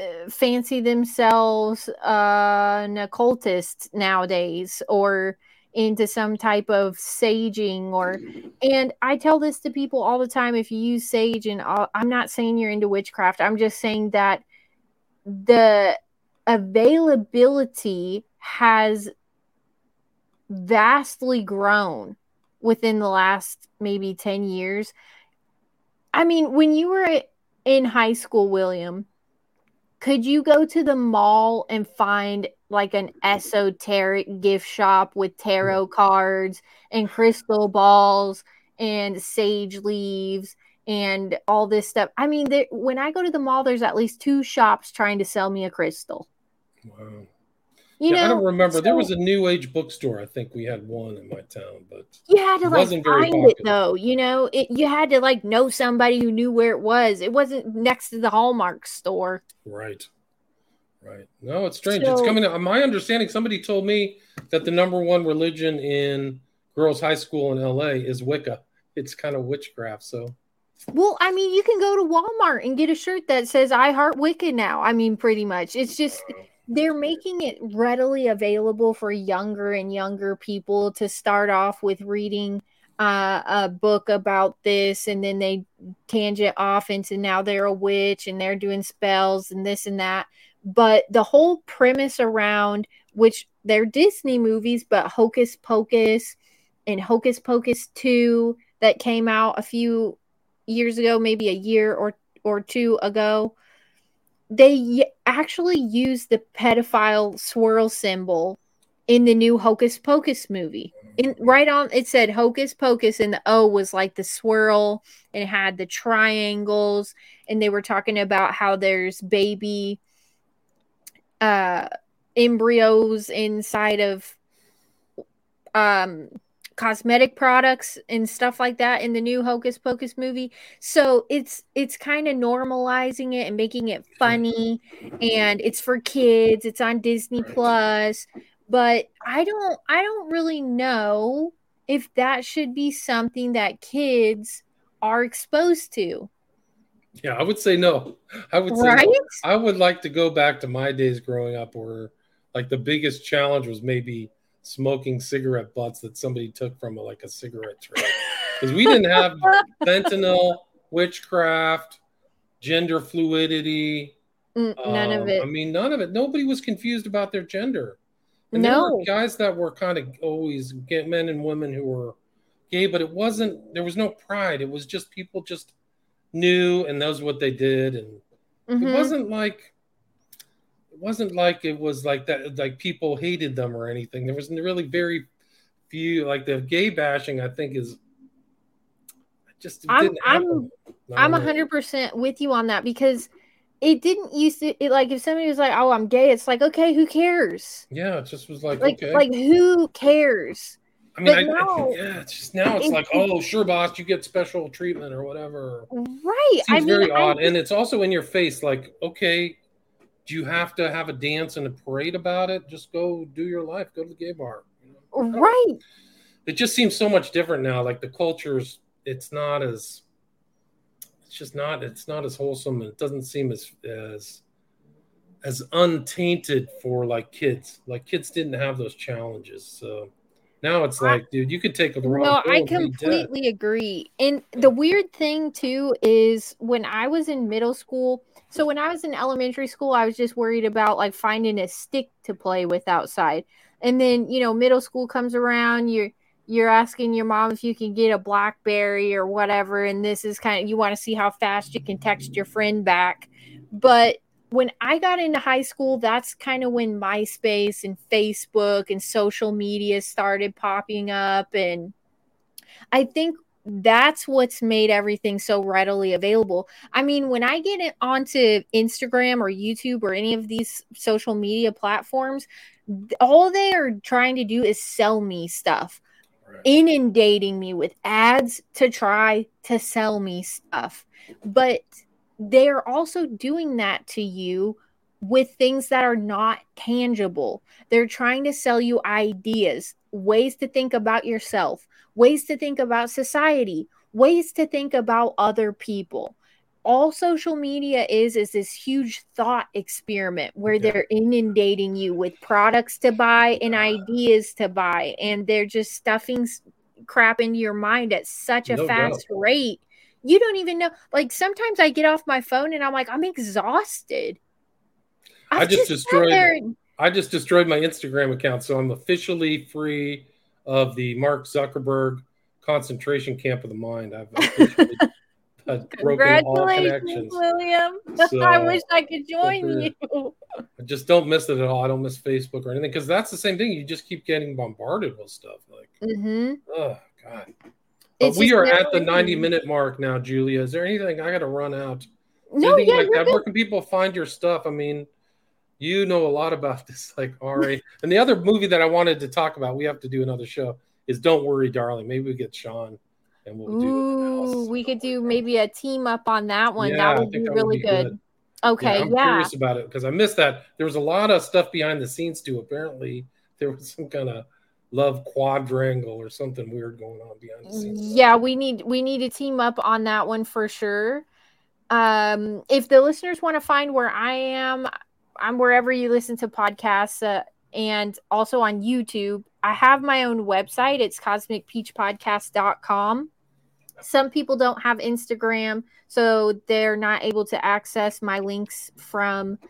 uh, fancy themselves uh, an occultist nowadays or into some type of saging or and i tell this to people all the time if you use sage and all, i'm not saying you're into witchcraft. I'm just saying that the availability has vastly grown within the last maybe 10 years. I mean when you were in high school william could you go to the mall and find like an esoteric gift shop with tarot mm-hmm. cards and crystal balls and sage leaves and all this stuff. I mean, there, when I go to the mall, there's at least two shops trying to sell me a crystal. Wow. You yeah, know, I don't remember. So, there was a new age bookstore. I think we had one in my town, but you had to like find popular. it though. You know, it you had to like know somebody who knew where it was. It wasn't next to the Hallmark store. Right. Right. No, it's strange. So, it's coming. Out. My understanding, somebody told me that the number one religion in girls' high school in LA is Wicca. It's kind of witchcraft. So. Well, I mean, you can go to Walmart and get a shirt that says "I heart Wicca" now. I mean, pretty much. It's just they're making it readily available for younger and younger people to start off with reading uh, a book about this, and then they tangent off into now they're a witch and they're doing spells and this and that but the whole premise around which they're Disney movies, but Hocus Pocus and Hocus Pocus 2 that came out a few years ago, maybe a year or or two ago, they actually used the pedophile swirl symbol in the new Hocus Pocus movie. In right on it said Hocus Pocus and the O was like the swirl and had the triangles and they were talking about how there's baby uh, embryos inside of um, cosmetic products and stuff like that in the new Hocus Pocus movie. So it's it's kind of normalizing it and making it funny and it's for kids. It's on Disney Plus, but I don't I don't really know if that should be something that kids are exposed to. Yeah, I would say no. I would say right? no. I would like to go back to my days growing up where like the biggest challenge was maybe smoking cigarette butts that somebody took from a, like a cigarette tray. *laughs* Because we didn't have fentanyl, witchcraft, gender fluidity. Mm, none um, of it. I mean, none of it. Nobody was confused about their gender. And no. there were guys that were kind of always get men and women who were gay, but it wasn't. There was no pride. It was just people just knew and knows what they did and mm-hmm. it wasn't like it wasn't like it was like that like people hated them or anything. There was really very few like the gay bashing i think is just i'm i'm i'm 100% with you on that because it didn't used to it, like if somebody was like oh i'm gay it's like okay who cares? Yeah it just was like like okay. like who cares I mean, I, now, I, yeah, it's just now it's like, oh, sure, boss, you get special treatment or whatever. Right. It seems I mean, very odd, and it's also in your face. Like, okay, do you have to have a dance and a parade about it? Just go do your life. Go to the gay bar. You know? Right. It just seems so much different now. Like the culture's, it's not as, it's just not, it's not as wholesome, and it doesn't seem as as as untainted for like kids. Like kids didn't have those challenges, so now it's like, I, dude, you could take the wrong. No, I completely agree. And the weird thing too is when I was in middle school. So when I was in elementary school, I was just worried about like finding a stick to play with outside. And then you know, middle school comes around. You're you're asking your mom if you can get a blackberry or whatever and this is kind of you want to see how fast you can text your friend back but when I got into high school, that's kind of when MySpace and Facebook and social media started popping up. And I think that's what's made everything so readily available. I mean, when I get it onto Instagram or YouTube or any of these social media platforms, all they are trying to do is sell me stuff, right. inundating me with ads to try to sell me stuff. But they're also doing that to you with things that are not tangible. They're trying to sell you ideas, ways to think about yourself, ways to think about society, ways to think about other people all social media is is this huge thought experiment where yeah. they're inundating you with products to buy and ah. ideas to buy and they're just stuffing crap into your mind at such a no fast doubt. rate you don't even know like sometimes i get off my phone and i'm like i'm exhausted I've i just, just destroyed i just destroyed my instagram account so i'm officially free of the mark zuckerberg concentration camp of the mind i've *laughs* Congratulations, William. So, *laughs* I wish I could join you. I just don't miss it at all. I don't miss Facebook or anything because that's the same thing. You just keep getting bombarded with stuff. Like, mm-hmm. oh god. But we are at the 90 minute mark now, Julia. Is there anything I got to run out? No, anything yeah, like that? Where can people find your stuff? I mean, you know a lot about *laughs* this, like Ari. and the other movie that I wanted to talk about, we have to do another show, is Don't Worry, Darling. Maybe we get Sean and we'll Ooh, we could do maybe a team up on that one. Yeah, that would be that really would be good. good. Okay, yeah. I'm yeah. curious about it because I missed that. There was a lot of stuff behind the scenes too. Apparently, there was some kind of love quadrangle or something weird going on behind the scenes. Yeah, we need we need to team up on that one for sure. Um, if the listeners want to find where I am, I'm wherever you listen to podcasts. Uh, and also on YouTube. I have my own website. It's cosmicpeachpodcast.com. Some people don't have Instagram, so they're not able to access my links from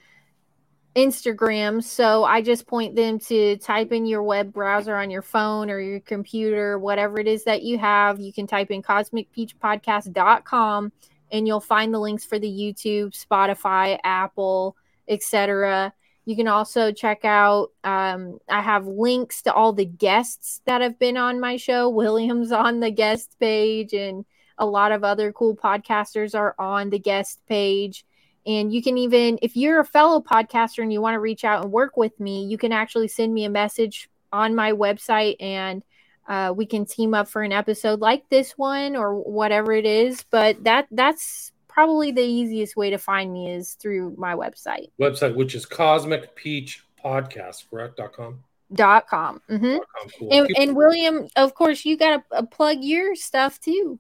Instagram. So I just point them to type in your web browser on your phone or your computer, whatever it is that you have. You can type in cosmicpeachpodcast.com and you'll find the links for the YouTube, Spotify, Apple, etc. You can also check out, um, I have links to all the guests that have been on my show. *laughs* William's on the guest page, and a lot of other cool podcasters are on the guest page. And you can even, if you're a fellow podcaster and you want to reach out and work with me, you can actually send me a message on my website and uh, we can team up for an episode like this one or whatever it is. But that that's probably the easiest way to find me is through my website. Website, which is Cosmic Peach Podcast, correct? Dot com. Dot com. Mm-hmm. Dot com. Cool. And, and, William, of course, you got to plug your stuff too.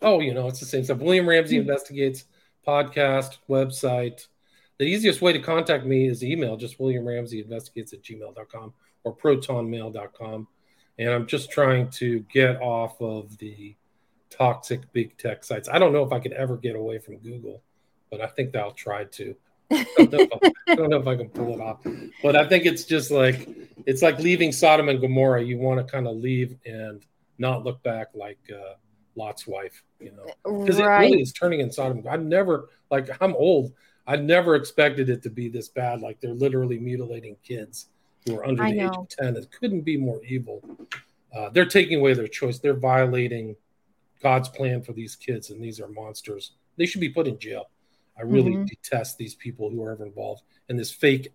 Oh, you know, it's the same stuff. William Ramsey mm-hmm. Investigates podcast, website. The easiest way to contact me is email, just William Ramsey Investigates at gmail.com or protonmail.com. And I'm just trying to get off of the toxic big tech sites. I don't know if I could ever get away from Google, but I think I'll try to. I don't, know if I can pull it off, but I think it's just like it's like leaving Sodom and Gomorrah. You want to kind of leave and not look back, like uh, Lot's wife, you know, because right. it really is turning in Sodom. I've never like I'm old. I never expected it to be this bad. Like they're literally mutilating kids who are under I the know. age of ten. It couldn't be more evil. Uh, they're taking away their choice. They're violating God's plan for these kids, and these are monsters. They should be put in jail. I really mm-hmm. detest these people who are ever involved in this fake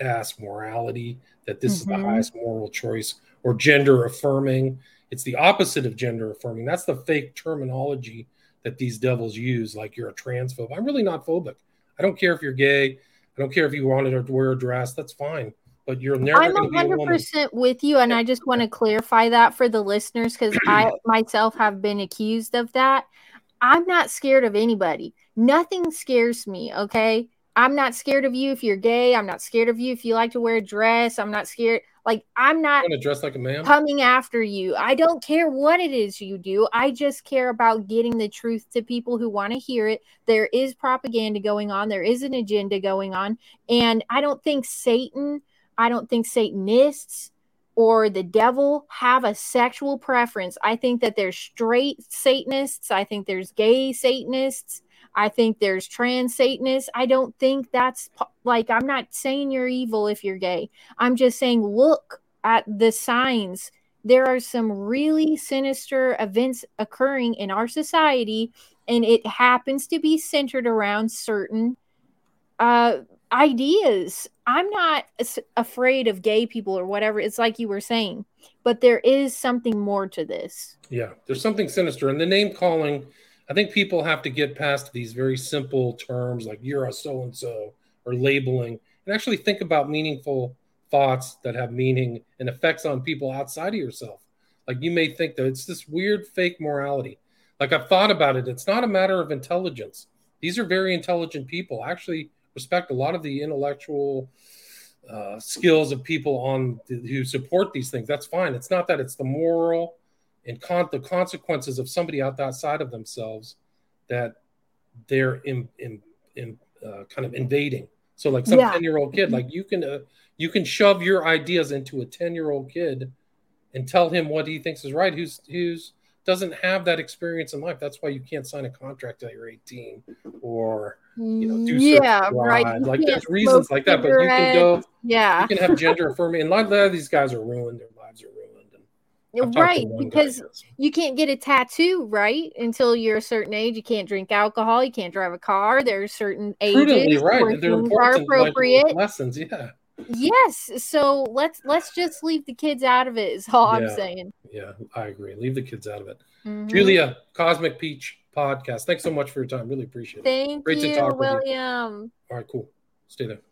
ass morality that this mm-hmm. is the mm-hmm. highest moral choice or gender affirming. It's the opposite of gender affirming. That's the fake terminology that these devils use, like you're a transphobe. I'm really not phobic. I don't care if you're gay. I don't care if you wanted to wear a dress. That's fine but you're never. I'm 100 percent with you, and I just want to clarify that for the listeners because *clears throat* I myself have been accused of that. I'm not scared of anybody. Nothing scares me. Okay, I'm not scared of you if you're gay. I'm not scared of you if you like to wear a dress. I'm not scared. Like I'm not going to dress like a man coming after you. I don't care what it is you do. I just care about getting the truth to people who want to hear it. There is propaganda going on. There is an agenda going on, and I don't think Satan I don't think Satanists or the devil have a sexual preference. I think that there's straight Satanists. I think there's gay Satanists. I think there's trans Satanists. I don't think that's like, I'm not saying you're evil if you're gay. I'm just saying, look at the signs. There are some really sinister events occurring in our society, and it happens to be centered around certain uh, ideas. I'm not afraid of gay people or whatever. It's like you were saying, but there is something more to this. Yeah, there's something sinister. And the name calling, I think people have to get past these very simple terms like you're a so and so or labeling and actually think about meaningful thoughts that have meaning and effects on people outside of yourself. Like you may think that it's this weird fake morality. like I've thought about it. It's not a matter of intelligence. These are very intelligent people. I actually respect a lot of the intellectual uh, skills of people on who support these things. That's fine. It's not that. It's the moral and con- the consequences of somebody out outside of themselves that they're in, in, in uh, kind of invading. So like some 10 yeah. year old kid, like you can uh, you can shove your ideas into a 10 year old kid and tell him what he thinks is right. Who's who's doesn't have that experience in life. That's why you can't sign a contract till you're 18 or you know do yeah right. like there's reasons like that but you can go yeah. you can have gender *laughs* affirming and a lot of these guys are ruined. Their lives are ruined right because you can't get a tattoo right until you're a certain age you can't drink alcohol you can't drive a car there's certain ages right things are appropriate lessons yeah Yes. So let's let's just leave the kids out of it. Is all yeah. I'm saying. Yeah, I agree. Leave the kids out of it. Mm-hmm. Julia, Cosmic Peach podcast. Thanks so much for your time. Really appreciate it. Thank Great you, to talk William. With you. All right, cool. Stay there.